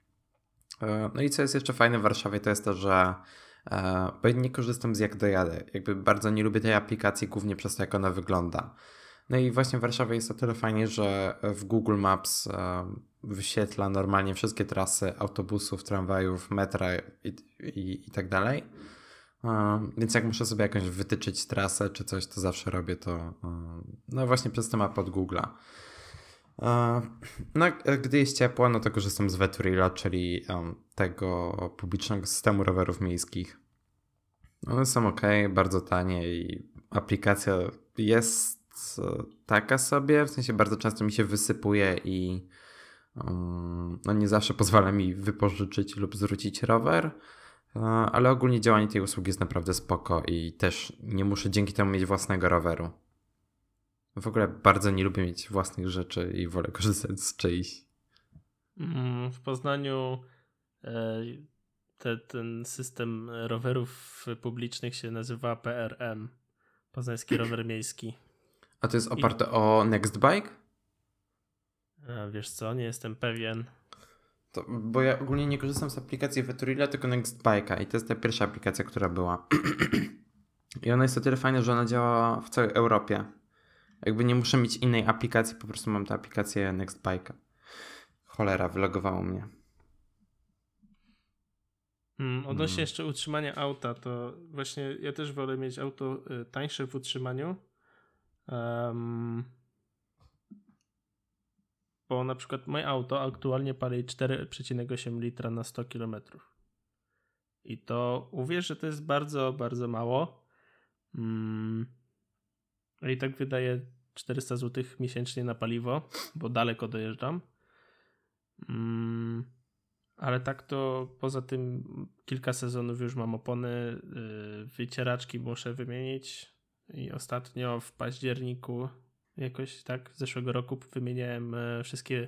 E, no i co jest jeszcze fajne w Warszawie, to jest to, że e, bo nie korzystam z jak dojadę. Jakby bardzo nie lubię tej aplikacji, głównie przez to, jak ona wygląda. No i właśnie w Warszawie jest o tyle fajnie, że w Google Maps e, wyświetla normalnie wszystkie trasy autobusów, tramwajów, metra i, i, i tak dalej. Więc jak muszę sobie jakąś wytyczyć trasę czy coś, to zawsze robię to no właśnie przez tę mapę od Google'a. No, gdy jest ciepło, no to korzystam z Veturila, czyli tego publicznego systemu rowerów miejskich. One są ok, bardzo tanie i aplikacja jest e, taka sobie, w sensie bardzo często mi się wysypuje i no nie zawsze pozwala mi wypożyczyć lub zwrócić rower, e, ale ogólnie działanie tej usługi jest naprawdę spoko i też nie muszę dzięki temu mieć własnego roweru. W ogóle bardzo nie lubię mieć własnych rzeczy i wolę [laughs] korzystać z czyichś. Mm, w Poznaniu e, te, ten system rowerów publicznych się nazywa PRM. Poznański [clears throat] Rower Miejski. A to jest oparte I... o Nextbike? Wiesz co, nie jestem pewien. To, bo ja ogólnie nie korzystam z aplikacji Veturila, tylko Nextbike'a i to jest ta pierwsza aplikacja, która była. [clears throat] I ona jest o tyle fajna, że ona działa w całej Europie. Jakby nie muszę mieć innej aplikacji, po prostu mam tę aplikację Nextbike'a. Cholera, wylogowało mnie. Hmm, odnośnie hmm. jeszcze utrzymania auta, to właśnie ja też wolę mieć auto y, tańsze w utrzymaniu. Um, bo na przykład moje auto aktualnie pali 4,8 litra na 100 km. I to uwierz, że to jest bardzo, bardzo mało. Mm. I tak wydaje 400 zł miesięcznie na paliwo, bo daleko dojeżdżam. Mm. Ale tak to poza tym kilka sezonów już mam opony, yy, wycieraczki muszę wymienić i ostatnio w październiku jakoś tak zeszłego roku wymieniałem e, wszystkie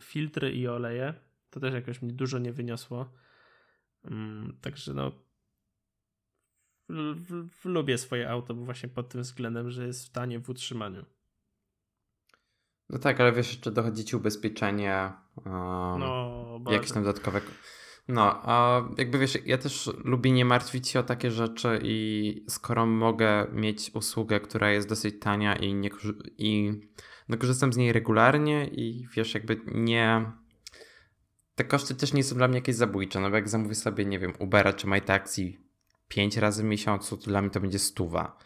filtry, i oleje. To też jakoś mi dużo nie wyniosło. Mm, także no lubię swoje auto, bo właśnie pod tym względem, że jest w tanie w utrzymaniu. No tak, ale wiesz, jeszcze dochodzi ci ubezpieczenie, um, no, jakieś tam dodatkowe. No, a jakby wiesz, ja też lubię nie martwić się o takie rzeczy i skoro mogę mieć usługę, która jest dosyć tania i, nie, i no, korzystam z niej regularnie i wiesz, jakby nie... Te koszty też nie są dla mnie jakieś zabójcze, no bo jak zamówię sobie, nie wiem, Ubera czy MyTaxi pięć razy w miesiącu, to dla mnie to będzie stuwa.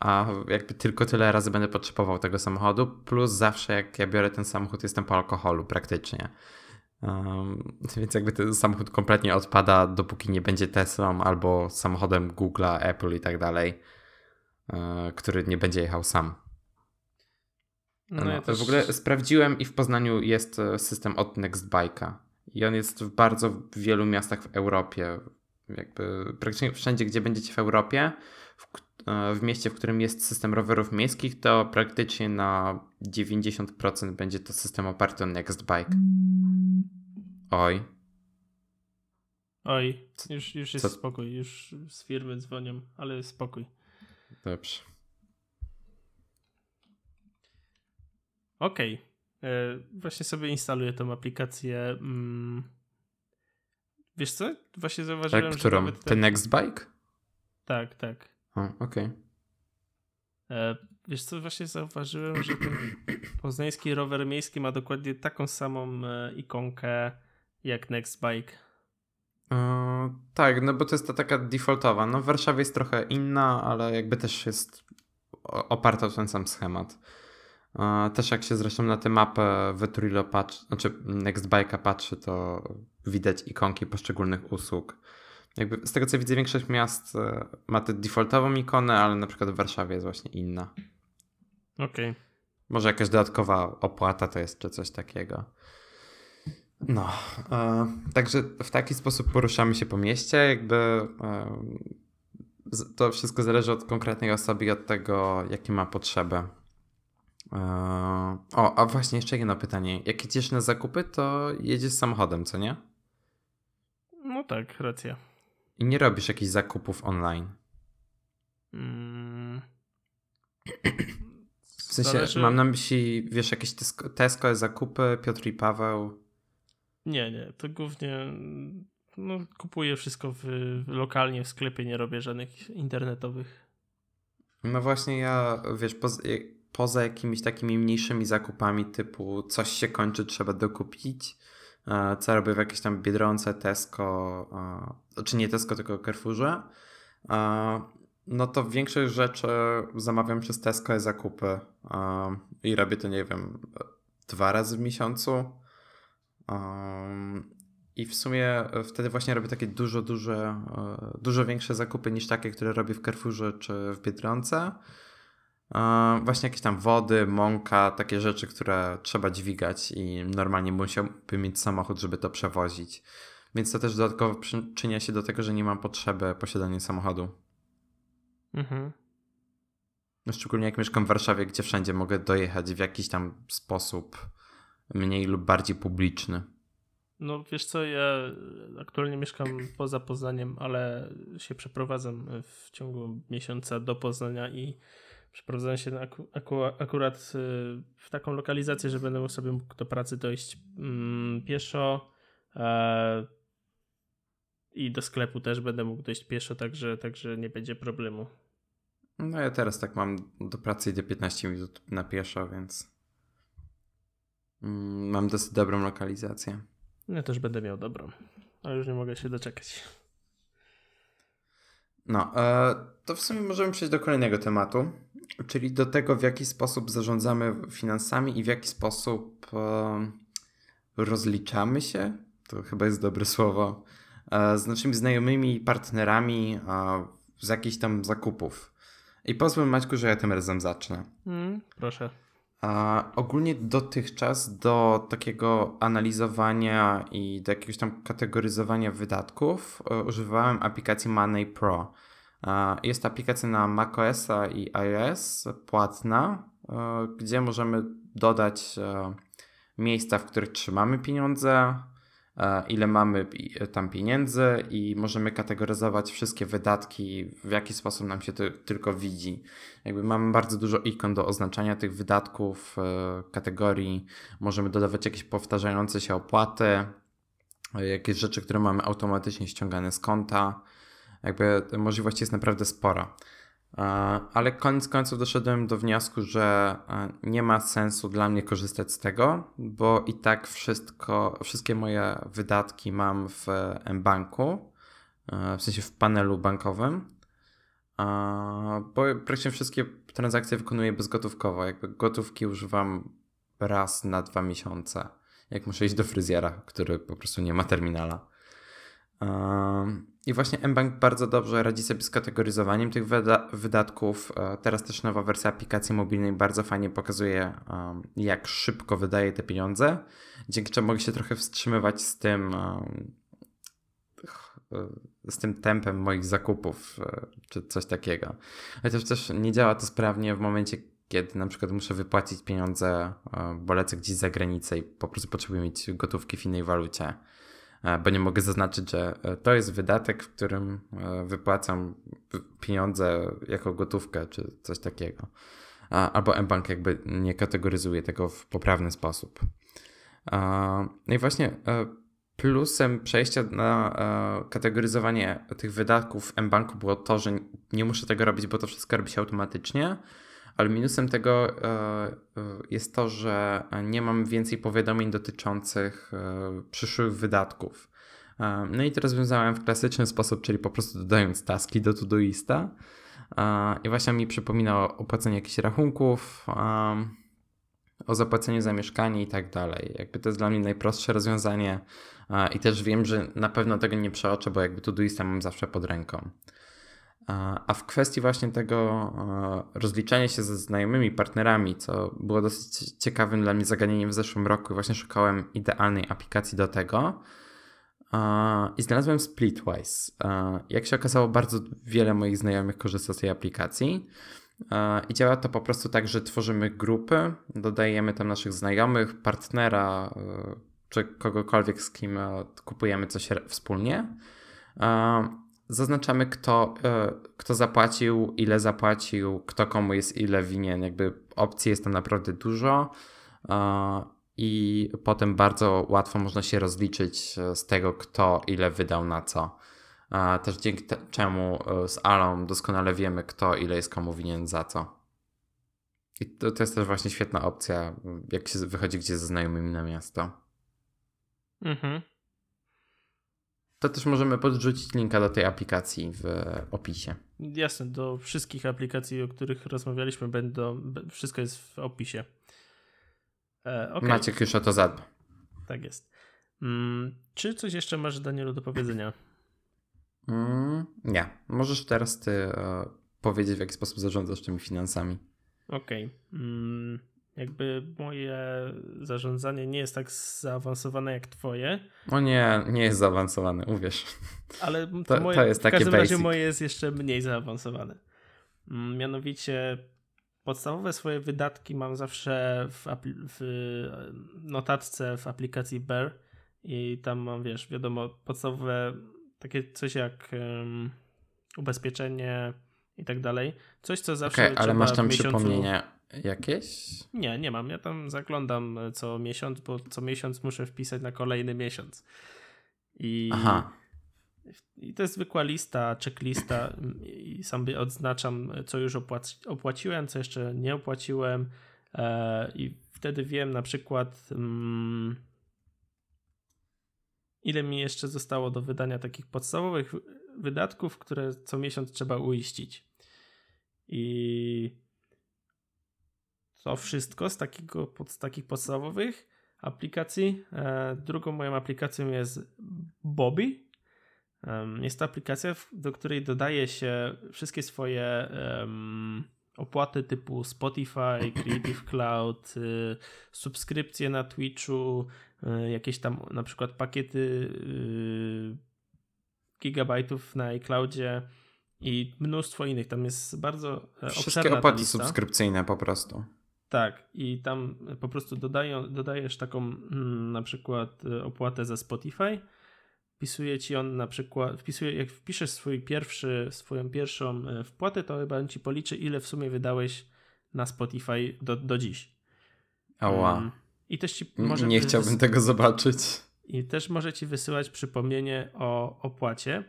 A jakby tylko tyle razy będę potrzebował tego samochodu, plus zawsze jak ja biorę ten samochód, jestem po alkoholu praktycznie. Um, więc jakby ten samochód kompletnie odpada, dopóki nie będzie Teslą albo samochodem Google'a, Apple i tak dalej, e, który nie będzie jechał sam. No, no ja też... W ogóle sprawdziłem i w Poznaniu jest e, system od Nextbike'a. I on jest w bardzo wielu miastach w Europie. Jakby praktycznie wszędzie, gdzie będziecie w Europie, w, e, w mieście, w którym jest system rowerów miejskich, to praktycznie na 90% będzie to system oparty o Nextbike. Oj. Oj, już, już jest Co? spokój. Już z firmy dzwonią, ale spokój. Dobrze. Okej. Okay. E, właśnie sobie instaluję tą aplikację. Mm. Wiesz co? Właśnie zauważyłem, tak, którą? że nawet ten... Next Bike? Tak, tak. Okej. Okay. E, wiesz co? Właśnie zauważyłem, że ten [coughs] poznański rower miejski ma dokładnie taką samą e, ikonkę jak Next Bike. Tak, no bo to jest ta taka defaultowa. No w Warszawie jest trochę inna, ale jakby też jest oparta o ten sam schemat. Też jak się zresztą na tę mapę Veturillo patrzy, znaczy Nextbike'a patrzy, to widać ikonki poszczególnych usług. Jakby z tego co widzę, większość miast ma tę defaultową ikonę, ale na przykład w Warszawie jest właśnie inna. Okej. Okay. Może jakaś dodatkowa opłata to jest, czy coś takiego. No, e, także w taki sposób poruszamy się po mieście, jakby e, to wszystko zależy od konkretnej osoby i od tego, jakie ma potrzeby. E, o, a właśnie jeszcze jedno pytanie. Jak jedziesz na zakupy, to jedziesz samochodem, co nie? No tak, racja. I nie robisz jakichś zakupów online? Mm. W sensie, Zależy... mam na myśli, wiesz, jakieś Tesco, Tesco zakupy, Piotr i Paweł. Nie, nie, to głównie no, kupuję wszystko w, lokalnie w sklepie, nie robię żadnych internetowych. No właśnie ja, wiesz, poza, poza jakimiś takimi mniejszymi zakupami typu coś się kończy, trzeba dokupić, e, co robię w jakieś tam Biedronce, Tesco, czy znaczy nie Tesco, tylko Carrefourze, e, no to większość rzeczy zamawiam przez Tesco zakupy e, i robię to, nie wiem, dwa razy w miesiącu. I w sumie wtedy właśnie robię takie dużo, dużo, e, dużo większe zakupy niż takie, które robię w Carrefourze czy w Biedronce. Właśnie jakieś tam wody, mąka, takie rzeczy, które trzeba dźwigać i normalnie musiałbym mieć samochód, żeby to przewozić. Więc to też dodatkowo przyczynia się do tego, że nie mam potrzeby posiadania samochodu. Mhm. No, szczególnie jak mieszkam w Warszawie, gdzie wszędzie mogę dojechać w jakiś tam sposób mniej lub bardziej publiczny? No wiesz co, ja aktualnie mieszkam poza Poznaniem, ale się przeprowadzam w ciągu miesiąca do Poznania i przeprowadzam się aku, aku, akurat y, w taką lokalizację, że będę sobie mógł do pracy dojść mm, pieszo e, i do sklepu też będę mógł dojść pieszo, także, także nie będzie problemu. No ja teraz tak mam do pracy idę 15 minut na pieszo, więc Mm, mam dosyć dobrą lokalizację. Ja też będę miał dobrą, ale już nie mogę się doczekać. No, e, to w sumie możemy przejść do kolejnego tematu. Czyli do tego, w jaki sposób zarządzamy finansami i w jaki sposób e, rozliczamy się, to chyba jest dobre słowo, e, z naszymi znajomymi, partnerami e, z jakichś tam zakupów. I pozwól Maćku, że ja tym razem zacznę. Mm, proszę. A ogólnie dotychczas do takiego analizowania i do jakiegoś tam kategoryzowania wydatków e, używałem aplikacji Money Pro. Jest to aplikacja na macOSa i iOS, płatna, e, gdzie możemy dodać e, miejsca, w których trzymamy pieniądze, E, ile mamy tam pieniędzy i możemy kategoryzować wszystkie wydatki, w jaki sposób nam się to tylko widzi. Jakby mamy bardzo dużo ikon do oznaczania tych wydatków, kategorii, możemy dodawać jakieś powtarzające się opłaty, jakieś rzeczy, które mamy automatycznie ściągane z konta. Jakby możliwości jest naprawdę spora. E, ale koniec końców doszedłem do wniosku, że e, nie ma sensu dla mnie korzystać z tego, bo i tak wszystko, wszystkie moje wydatki mam w mBanku, e, w sensie w panelu bankowym, bo praktycznie wszystkie transakcje wykonuję bezgotówkowo. Jakby gotówki używam raz na dwa miesiące, jak muszę iść do fryzjera, który po prostu nie ma terminala. I właśnie mBank bardzo dobrze radzi sobie z kategoryzowaniem tych wyda wydatków. E, teraz też nowa wersja aplikacji mobilnej bardzo fajnie pokazuje, jak szybko wydaje te pieniądze, dzięki czemu mogę się trochę wstrzymywać z tym, e, z tym tempem moich zakupów, e, czy coś takiego. Chociaż też nie działa to sprawnie w momencie, kiedy na przykład muszę wypłacić pieniądze, bo lecę gdzieś za granicę i po prostu potrzebuję mieć gotówki w innej walucie bo nie mogę zaznaczyć, że e, to jest wydatek, w którym e, wypłacam pieniądze jako gotówkę czy coś takiego. Albo mBank jakby nie kategoryzuje tego w poprawny sposób. No i właśnie e, plusem przejścia na kategoryzowanie tych wydatków mBanku było to, że nie muszę tego robić, bo to wszystko robi się automatycznie ale minusem tego e, e, jest to, że nie mam więcej powiadomień dotyczących e, przyszłych wydatków. No i to rozwiązałem w klasyczny sposób, czyli po prostu dodając taski do Todoista. I właśnie mi przypomina o opłaceniu jakichś rachunków, o zapłaceniu za mieszkanie i tak dalej. Jakby to jest dla mnie najprostsze rozwiązanie i też wiem, że na pewno tego nie przeoczę, bo jakby Todoista mam zawsze pod ręką. A w kwestii właśnie tego rozliczania się ze znajomymi partnerami, co było dosyć ciekawym dla mnie zagadnieniem w zeszłym roku, właśnie szukałem idealnej aplikacji do tego. I znalazłem Splitwise. Jak się okazało, bardzo wiele moich znajomych korzysta z tej aplikacji. I działa to po prostu tak, że tworzymy grupy, dodajemy tam naszych znajomych, partnera, e, czy kogokolwiek, z kim e, kupujemy coś wspólnie zaznaczamy, kto, e, kto zapłacił, ile zapłacił, kto komu jest ile winien. Jakby opcji jest tam naprawdę dużo i potem bardzo łatwo można się rozliczyć e, z tego, kto ile wydał na co. Też dzięki czemu e, z Alą doskonale wiemy, kto ile jest komu winien za co. I to, to jest też właśnie świetna opcja, jak się wychodzi gdzieś ze znajomymi na miasto. Mhm to też możemy podrzucić linka do tej aplikacji w opisie. Jasne, do wszystkich aplikacji, o których rozmawialiśmy, będą, wszystko jest w opisie. E, okay. Maciek już o to zadba. Tak jest. Mm, czy coś jeszcze masz, Danielu, do powiedzenia? Mm, nie. Możesz teraz ty e, powiedzieć, w jaki sposób zarządzasz tymi finansami. Okej. Okay. Mm, jakby moje zarządzanie nie jest tak zaawansowane jak twoje. O nie, nie jest zaawansowane, uwierz. Ale to, to, moje, to jest w takie każdym basic. razie moje jest jeszcze mniej zaawansowane. Mm, mianowicie podstawowe swoje wydatki mam zawsze w, w notatce w aplikacji Bear i tam mam, wiesz, wiadomo, podstawowe takie coś jak um, ubezpieczenie i tak dalej. Coś, co zawsze okay, ale masz tam miesiącu... przypomnienie jakieś? Nie, nie mam. Ja tam zaglądam co miesiąc, bo co miesiąc muszę wpisać na kolejny miesiąc. I, Aha. I to jest zwykła lista, checklista i sam odznaczam, co już opłaci, opłaciłem, co jeszcze nie opłaciłem e, i wtedy wiem na przykład mm, ile mi jeszcze zostało do wydania takich podstawowych wydatków, które co miesiąc trzeba uiścić. I to wszystko z, takiego, z takich podstawowych aplikacji. E, drugą moją aplikacją jest Bobby. Jest to aplikacja, do której dodaje się wszystkie swoje opłaty typu Spotify, [clears throat] Creative Cloud, y, subskrypcje na Twitchu, y, jakieś tam na przykład pakiety y, gigabajtów na iCloudzie i mnóstwo innych. Tam jest bardzo e, Wszystkie opłaty subskrypcyjne po prostu. Tak, i tam po prostu dodają, dodajesz taką mm, na przykład e, opłatę za Spotify. Wpisuje ci on na przykład, wpisuje, jak wpiszesz swój pierwszy, swoją pierwszą e, wpłatę, to chyba on ci policzy, ile w sumie wydałeś na Spotify do, do dziś. Ała. Um, I też ci może. Nie chciałbym tego zobaczyć. I też może ci wysyłać przypomnienie o opłacie,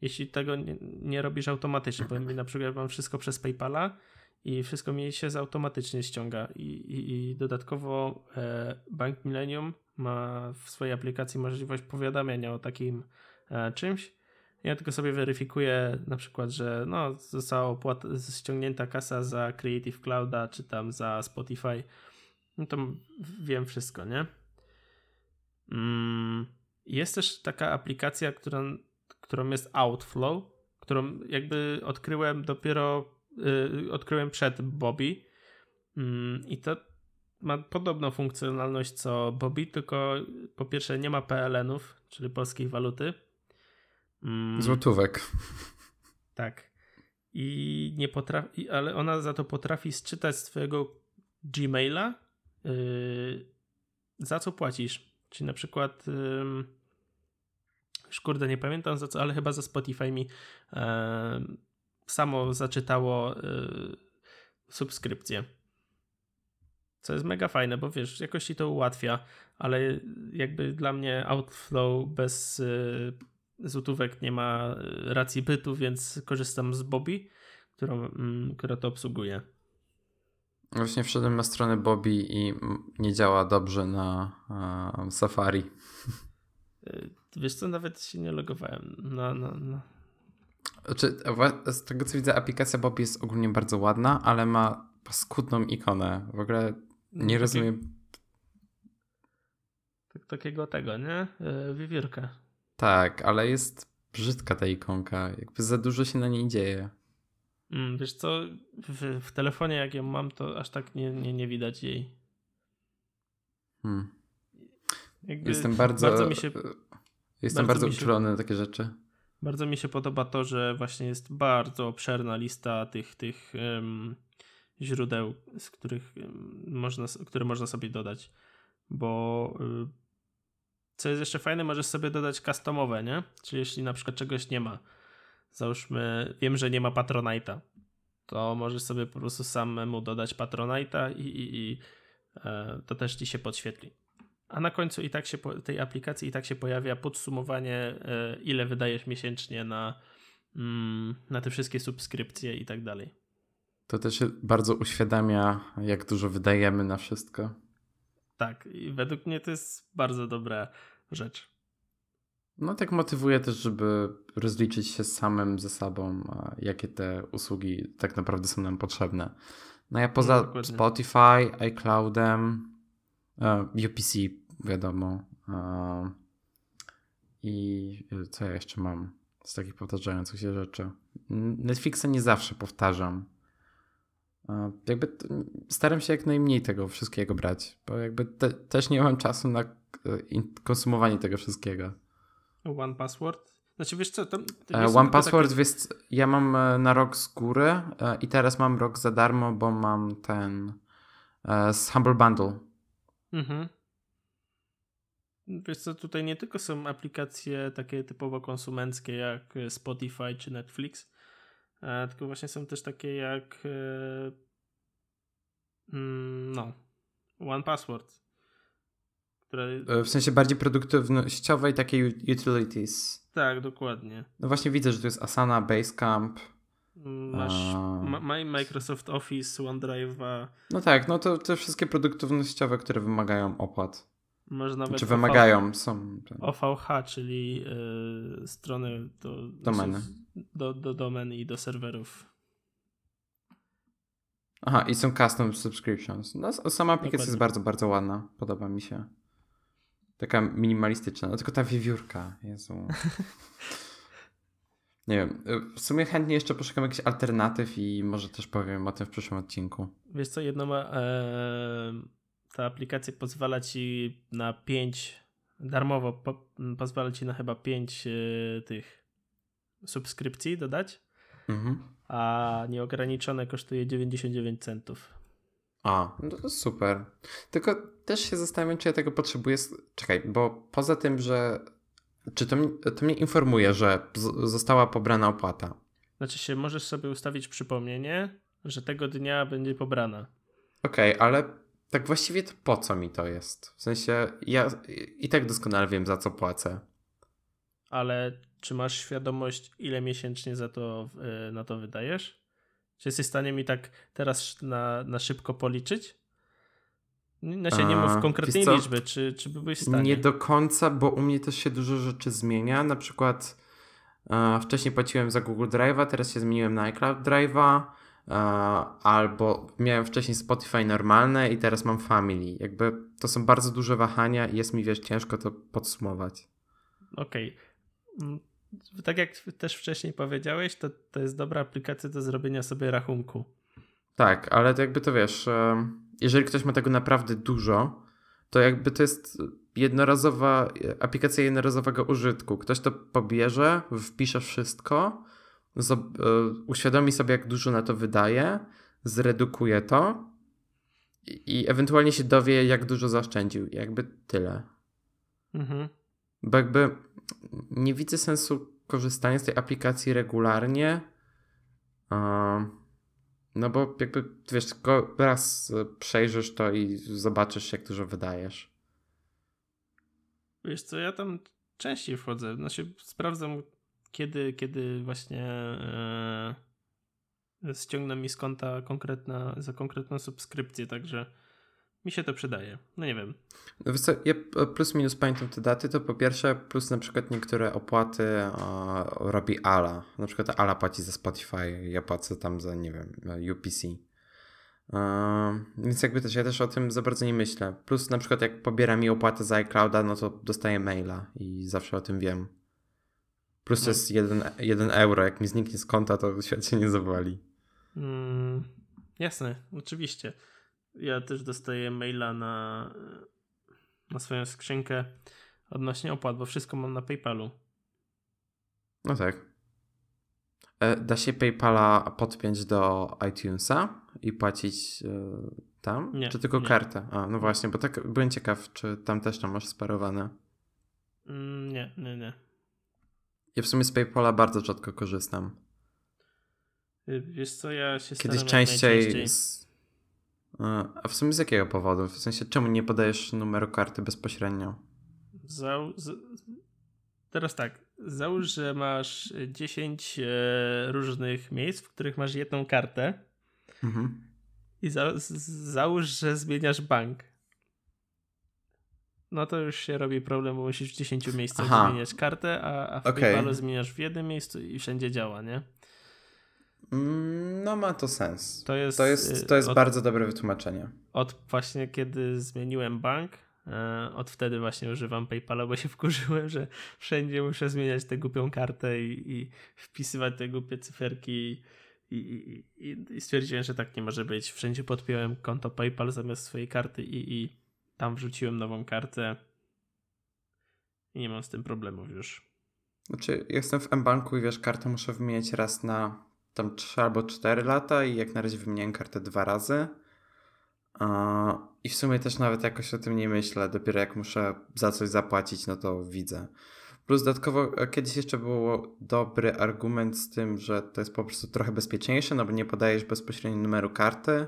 jeśli tego nie, nie robisz automatycznie. Bo na przykład mam wszystko przez PayPala i wszystko mi się automatycznie ściąga. I, i, i dodatkowo e, Bank Millennium ma w swojej aplikacji możliwość powiadamiania o takim e, czymś. Ja tylko sobie weryfikuję na przykład, że no, została opłata, ściągnięta kasa za Creative Clouda, czy tam za Spotify. No to wiem wszystko, nie? Mm, jest też taka aplikacja, która, którą jest Outflow, którą jakby odkryłem dopiero, yy, odkryłem przed Bobby. Yy, I to ma podobną funkcjonalność co Bobby, tylko po pierwsze nie ma PLN-ów, czyli polskiej waluty. Yy, Złotówek. Tak. I nie potrafi, ale ona za to potrafi sczytać z twojego Gmaila, yy, za co płacisz. Czyli na przykład już kurde, nie pamiętam za co, ale chyba za Spotify mi samo zaczytało y, subskrypcję. Co jest mega fajne, bo wiesz, jakoś ci to ułatwia, ale jakby dla mnie Outflow bez y, złotówek nie ma y, racji bytu, więc korzystam z Bobby, którą, mm, która to obsługuje. Właśnie wszedłem na stronę Bobby i nie działa dobrze na uh, Safari. Y, wiesz co, nawet się nie logowałem na... na, na... Znaczy, z tego co widzę, aplikacja Bobby jest ogólnie bardzo ładna, ale ma paskudną ikonę. W ogóle nie no, rozumiem... Tak, takiego tego, nie? Yy, wiewiórka. Tak, ale jest brzydka ta ikonka. Jakby za dużo się na niej dzieje. Mm, wiesz co, w, w, telefonie jak ją mam, to aż tak nie, nie, nie widać jej. Hmm. jestem bardzo, bardzo mi się, jestem bardzo, bardzo uczulony na takie rzeczy. Bardzo mi się podoba to, że właśnie jest bardzo obszerna lista tych, tych um, źródeł, z których um, można, które można sobie dodać. Bo um, co jest jeszcze fajne, możesz sobie dodać customowe, nie? Czyli jeśli na przykład czegoś nie ma, załóżmy, wiem, że nie ma Patronite'a, to możesz sobie po prostu samemu dodać Patronite'a i, i, i e, to też ci się podświetli. A na końcu i tak się tej aplikacji i tak się pojawia podsumowanie, e, ile wydajesz miesięcznie na, mm, na te wszystkie subskrypcje i tak dalej. To też bardzo uświadamia, jak dużo wydajemy na wszystko. Tak, i według mnie to jest bardzo dobra rzecz. No tak motywuje też, żeby rozliczyć się samym ze sobą, jakie te usługi tak naprawdę są nam potrzebne. No ja poza no, Spotify, iCloudem, UPC wiadomo i co ja jeszcze mam z takich powtarzających się rzeczy. Netflixa nie zawsze powtarzam. Jakby staram się jak najmniej tego wszystkiego brać, bo jakby te, też nie mam czasu na e, konsumowanie tego wszystkiego. One Password? Znaczy wiesz co, to, to e, One Password, takie... wiesz, ja mam e, na rok z góry e, i teraz mam rok za darmo, bo mam ten z Humble Bundle. Mhm. Wiesz co, tutaj nie tylko są aplikacje takie typowo konsumenckie jak Spotify czy Netflix, tylko właśnie są też takie jak mm, no, One Password. Które... E, w sensie bardziej produktywnościowej, takiej utilities. Tak, dokładnie. No właśnie widzę, że tu jest Asana, Basecamp. Masz ma, Microsoft Office, OneDrive'a. No tak, no to te wszystkie produktywnościowe, które wymagają opłat. Może nawet Czy wymagają, są. OVH, czyli y, strony do domeny. Do, do domen i do serwerów. Aha, i są custom subscriptions. No, sama aplikacja Dokładnie. jest bardzo, bardzo ładna. Podoba mi się. Taka minimalistyczna. No tylko ta wiewiórka. Jezu. [laughs] Nie wiem. W sumie chętnie jeszcze poszukam jakichś alternatyw i może też powiem o tym w przyszłym odcinku. Wiesz co, jedno ma, e, ta aplikacja pozwala ci na 5 darmowo po, pozwala ci na chyba 5 e, tych subskrypcji dodać. Mhm. A nieograniczone kosztuje 99 centów. A, no to super. Tylko też się zastanawiam, czy ja tego potrzebuję. Czekaj, bo poza tym, że. Czy to, to mnie informuje, że została pobrana opłata? Znaczy się, możesz sobie ustawić przypomnienie, że tego dnia będzie pobrana. Okej, okay, ale tak właściwie to po co mi to jest? W sensie, ja i tak doskonale wiem, za co płacę. Ale czy masz świadomość, ile miesięcznie za to, e, na to wydajesz? Czy jesteś w stanie mi tak teraz na, na szybko policzyć? Znaczy nie mów konkretnej liczby, czy, czy byłeś w stanie? Nie do końca, bo u mnie też się dużo rzeczy zmienia. Na przykład e, wcześniej płaciłem za Google Drive'a, teraz się zmieniłem na iCloud Drive'a, albo miałem wcześniej Spotify normalne i teraz mam Family. Jakby to są bardzo duże wahania i jest mi wiesz ciężko to podsumować. Okej. Okay. Mm, tak jak też wcześniej powiedziałeś, to, to jest dobra aplikacja do zrobienia sobie rachunku. Tak, ale to jakby to wiesz, jeżeli ktoś ma tego naprawdę dużo, to jakby to jest jednorazowa aplikacja jednorazowego użytku. Ktoś to pobierze, wpisze wszystko, e, uświadomi sobie, jak dużo na to wydaje, zredukuje to i, i ewentualnie się dowie, jak dużo zaoszczędził. Jakby tyle. Mhm. Bo jakby nie widzę sensu korzystania z tej aplikacji regularnie. No bo jakby, wiesz, tylko raz przejrzysz to i zobaczysz, jak dużo wydajesz. Wiesz co, ja tam częściej wchodzę. Znaczy, sprawdzam, kiedy, kiedy właśnie e, ściągnę mi z konta konkretna, za konkretną subskrypcję, także mi się to przydaje. No nie wiem. No co, ja plus minus pamiętam te daty, to po pierwsze plus na przykład niektóre opłaty o, robi Ala. Na przykład Ala płaci za Spotify, ja płacę tam za, nie wiem, UPC. więc jakby też ja też o tym za bardzo nie myślę. Plus na przykład jak pobiera mi opłatę za iClouda, no to dostaję maila i zawsze o tym wiem. Plus to no. jest 1 euro. Jak mi zniknie z konta, to świat się nie zawali. Mm, jasne, oczywiście. Ja też dostaję maila na, na swoją skrzynkę odnośnie opłat, bo wszystko mam na PayPalu. No tak. E, da się PayPala podpiąć do iTunesa i płacić e, tam? Nie, Czy tylko nie. kartę? A, no właśnie, bo tak byłem ciekaw, czy tam też tam masz sparowane. Mm, nie, nie, nie. Ja w sumie z PayPala bardzo rzadko korzystam. Y, wiesz co, ja się Kiedyś częściej z, a w sumie z jakiego powodu? W sensie, czemu nie podajesz numeru karty bezpośrednio? Zał... Z... Teraz tak, załóż, że masz 10 e, różnych miejsc, w których masz jedną kartę mhm. i za... załóż, że zmieniasz bank. No to już się robi problem, bo musisz w 10 miejscach Aha. zmieniać kartę, a, a w okay. PayPalu zmieniasz w jednym miejscu i wszędzie działa, nie? Mm, no ma to sens. To jest, to jest, to jest od, bardzo dobre wytłumaczenie. Od właśnie kiedy zmieniłem bank, e, od wtedy właśnie używam PayPala, bo się [laughs] wkurzyłem, że wszędzie muszę zmieniać tę głupią kartę i, i wpisywać te głupie cyferki i, i, i, stwierdziłem, że tak nie może być. Wszędzie podpiąłem konto PayPal zamiast swojej karty i, i tam wrzuciłem nową kartę i nie mam z tym problemów już. Znaczy, jestem w mBanku i wiesz, kartę muszę wymieniać raz na tam 3 albo 4 lata i jak na razie wymieniałem kartę dwa razy. I w sumie też nawet jakoś o tym nie myślę. Dopiero jak muszę za coś zapłacić, no to widzę. Plus dodatkowo e, kiedyś jeszcze był dobry argument z tym, że to jest po prostu trochę bezpieczniejsze, no bo nie podajesz bezpośrednio numeru karty,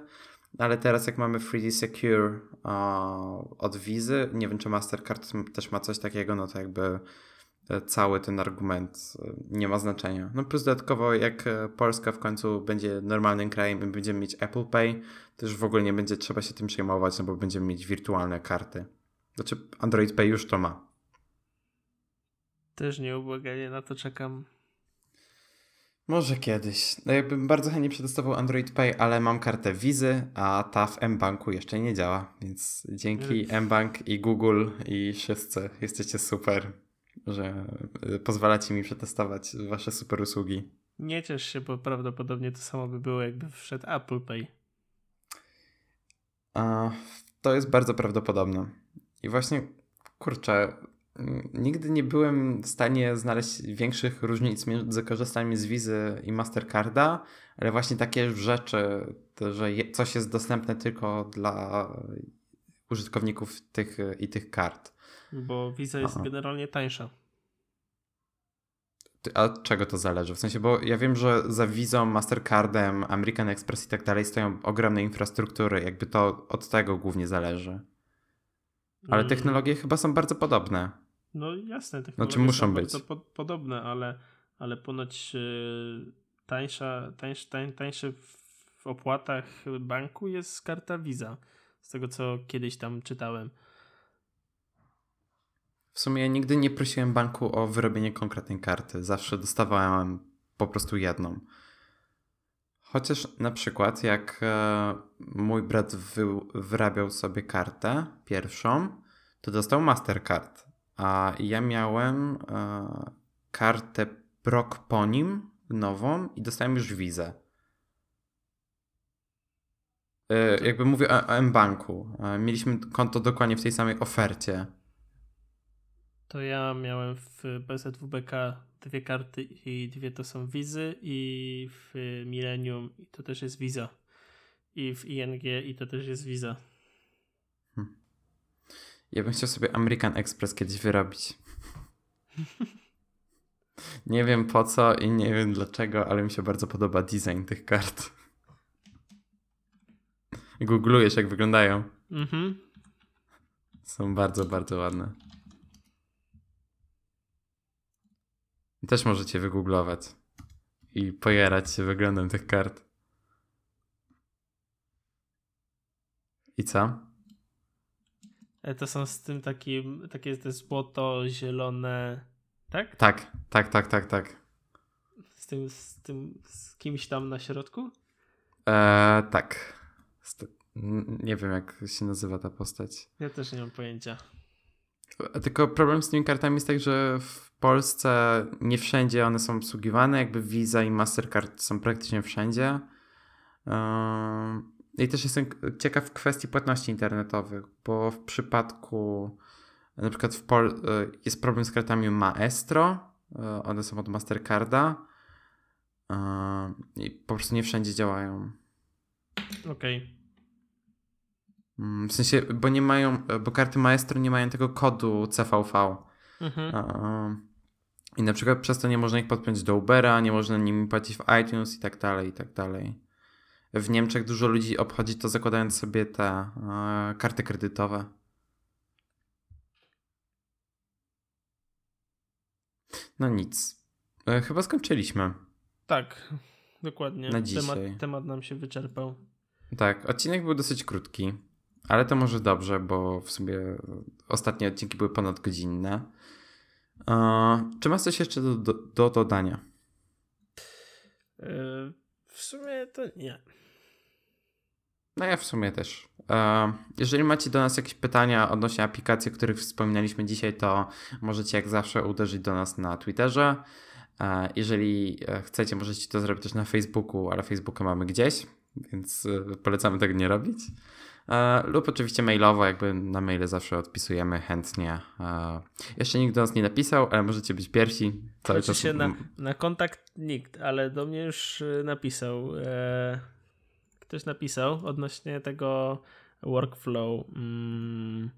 ale teraz jak mamy 3D Secure od Wizy, nie wiem czy Mastercard też ma coś takiego, no to jakby E, cały ten argument e, nie ma znaczenia. No plus dodatkowo jak e, Polska w końcu będzie normalnym krajem i będziemy mieć Apple Pay, to już w ogóle nie będzie trzeba się tym przejmować, no bo będziemy mieć wirtualne karty. Znaczy Android Pay już to ma. Też nieubłaganie na to czekam. Może kiedyś. No jakbym bardzo chętnie przetestował Android Pay, ale mam kartę Wizy, a ta w mBanku jeszcze nie działa, więc dzięki mBank i Google i wszyscy jesteście super, że y, pozwalacie mi przetestować wasze super usługi. Nie ciesz się, bo prawdopodobnie to samo by było, jakby wszedł Apple Pay. A, to jest bardzo prawdopodobne. I właśnie, kurczę, nigdy nie byłem w stanie znaleźć większych różnic między korzystaniem z Wizy i Mastercarda, ale właśnie takie rzeczy, że coś jest dostępne tylko dla użytkowników tych i tych kart. Bo Visa jest Aha. generalnie tańsza. A od czego to zależy? W sensie, bo ja wiem, że za Visa, Mastercardem, American Express i tak dalej stoją ogromne infrastruktury. Jakby to od tego głównie zależy. Ale mm. technologie chyba są bardzo podobne. No jasne, technologie znaczy, muszą są być. po podobne, ale, ale ponoć yy, tańsza, tańsz, tań, w opłatach banku jest karta Visa. Z tego, co kiedyś tam czytałem. W sumie ja nigdy nie prosiłem banku o wyrobienie konkretnej karty. Zawsze dostawałem po prostu jedną. Chociaż na przykład jak e, mój brat wy, wyrabiał sobie kartę pierwszą, to dostał Mastercard. A ja miałem e, kartę Prok po nim nową i dostałem już wizę. E, jakby mówię o, o M-Banku. E, mieliśmy konto dokładnie w tej samej ofercie. To ja miałem w BZWBK dwie karty i dwie to są wizy i w Millennium to też jest wiza. I w ING i to też jest wiza. Ja bym chciał sobie American Express kiedyś wyrobić. nie wiem po co i nie wiem dlaczego, ale mi się bardzo podoba design tych kart. Googlujesz jak wyglądają. Mhm. Są bardzo, bardzo ładne. Też możecie wygooglować i pojarać się wyglądem tych kart. I co? E, to są z tym takim, takie te złoto, zielone, tak? Tak, tak, tak, tak, tak. Z tym, z tym, z kimś tam na środku? Eee, tak. Nie wiem, jak się nazywa ta postać. Ja też nie mam pojęcia. Tylko problem z tymi kartami jest tak, że w Polsce nie wszędzie one są obsługiwane, jakby Visa i Mastercard są praktycznie wszędzie. I też jestem ciekaw kwestii płatności internetowych, bo w przypadku na przykład w Pol jest problem z kartami Maestro, one są od Mastercarda i po prostu nie wszędzie działają. Okej. Okay. Mm, w sensie, bo nie mają, bo karty Maestro nie mają tego kodu CVV. Mhm. I na przykład przez to nie można ich podpiąć do Ubera, nie można nimi płacić w iTunes i tak dalej, i tak dalej. W Niemczech dużo ludzi obchodzi to zakładając sobie te e, karty kredytowe. No nic. E, chyba skończyliśmy. Tak, dokładnie. Na dzisiaj. Temat, temat nam się wyczerpał. Tak, odcinek był dosyć krótki, ale to może dobrze, bo w sumie ostatnie odcinki były ponad godzinne. Czy masz coś jeszcze do, do, do dodania? W sumie to nie. No ja w sumie też. Jeżeli macie do nas jakieś pytania odnośnie aplikacji, o których wspominaliśmy dzisiaj, to możecie jak zawsze uderzyć do nas na Twitterze. Jeżeli e, chcecie, możecie to zrobić też na Facebooku, ale Facebooka mamy gdzieś, więc e, polecamy tego nie robić. E, lub oczywiście mailowo, jakby na maile zawsze odpisujemy chętnie. E, jeszcze nikt do nas nie napisał, ale możecie być pierwsi. Cały znaczy czas... się na, na kontakt nikt, ale do mnie już e, Ktoś napisał odnośnie tego workflow. Mm,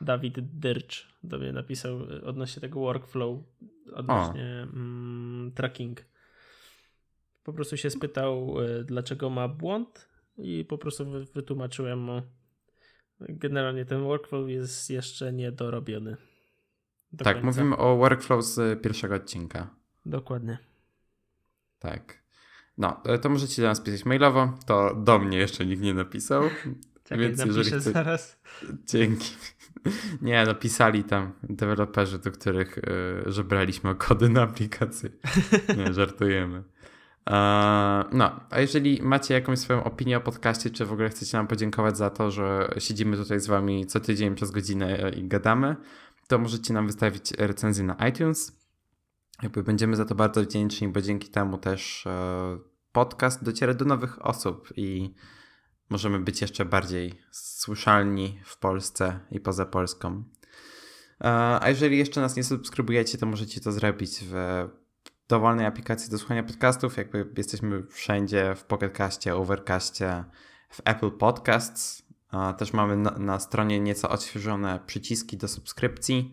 Dawid Dyrcz do mnie napisał odnośnie tego workflow, odnośnie mm, tracking. Po prostu się spytał, dlaczego ma błąd i po prostu wytłumaczyłem mu. Generalnie ten workflow jest jeszcze niedorobiony. Do tak, końca. mówimy o workflow z pierwszego odcinka. Dokładnie. Tak. No, to możecie do nas pisać mailowo. To do mnie jeszcze nikt nie napisał. Czekaj, więc jeżeli chce... zaraz. Dzięki. [laughs] Nie, no pisali tam deweloperzy, do których yy, żebraliśmy o kody na aplikację. [laughs] Nie, żartujemy. No, a jeżeli macie jakąś swoją opinię o podcaście, czy w ogóle chcecie nam podziękować za to, że siedzimy tutaj z wami co tydzień przez godzinę i gadamy, to możecie nam wystawić recenzję na iTunes. Jakby będziemy za to bardzo wdzięczni, bo dzięki temu też e, podcast dociera do nowych osób i możemy być jeszcze bardziej słyszalni w Polsce i poza Polską. E, a jeżeli jeszcze nas nie subskrybujecie, to możecie to zrobić w dowolnej aplikacji do słuchania podcastów. Jakby jesteśmy wszędzie w Pocketcaście, Overcastie, w Apple Podcasts. Też mamy na, na, stronie nieco odświeżone przyciski do subskrypcji,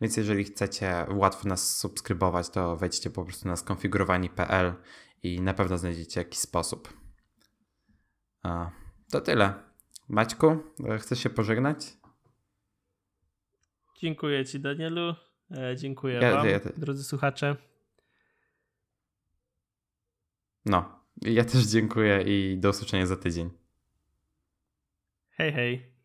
więc jeżeli chcecie łatwo nas subskrybować, to wejdźcie po prostu na skonfigurowani.pl i na pewno znajdziecie jakiś sposób. To tyle. Maćku, chcesz się pożegnać? Dziękuję Ci, Danielu. E, dziękuję ja, Wam, ja, ja, drodzy słuchacze. No, ja też dziękuję i do usłyszenia za tydzień. Hej, hej.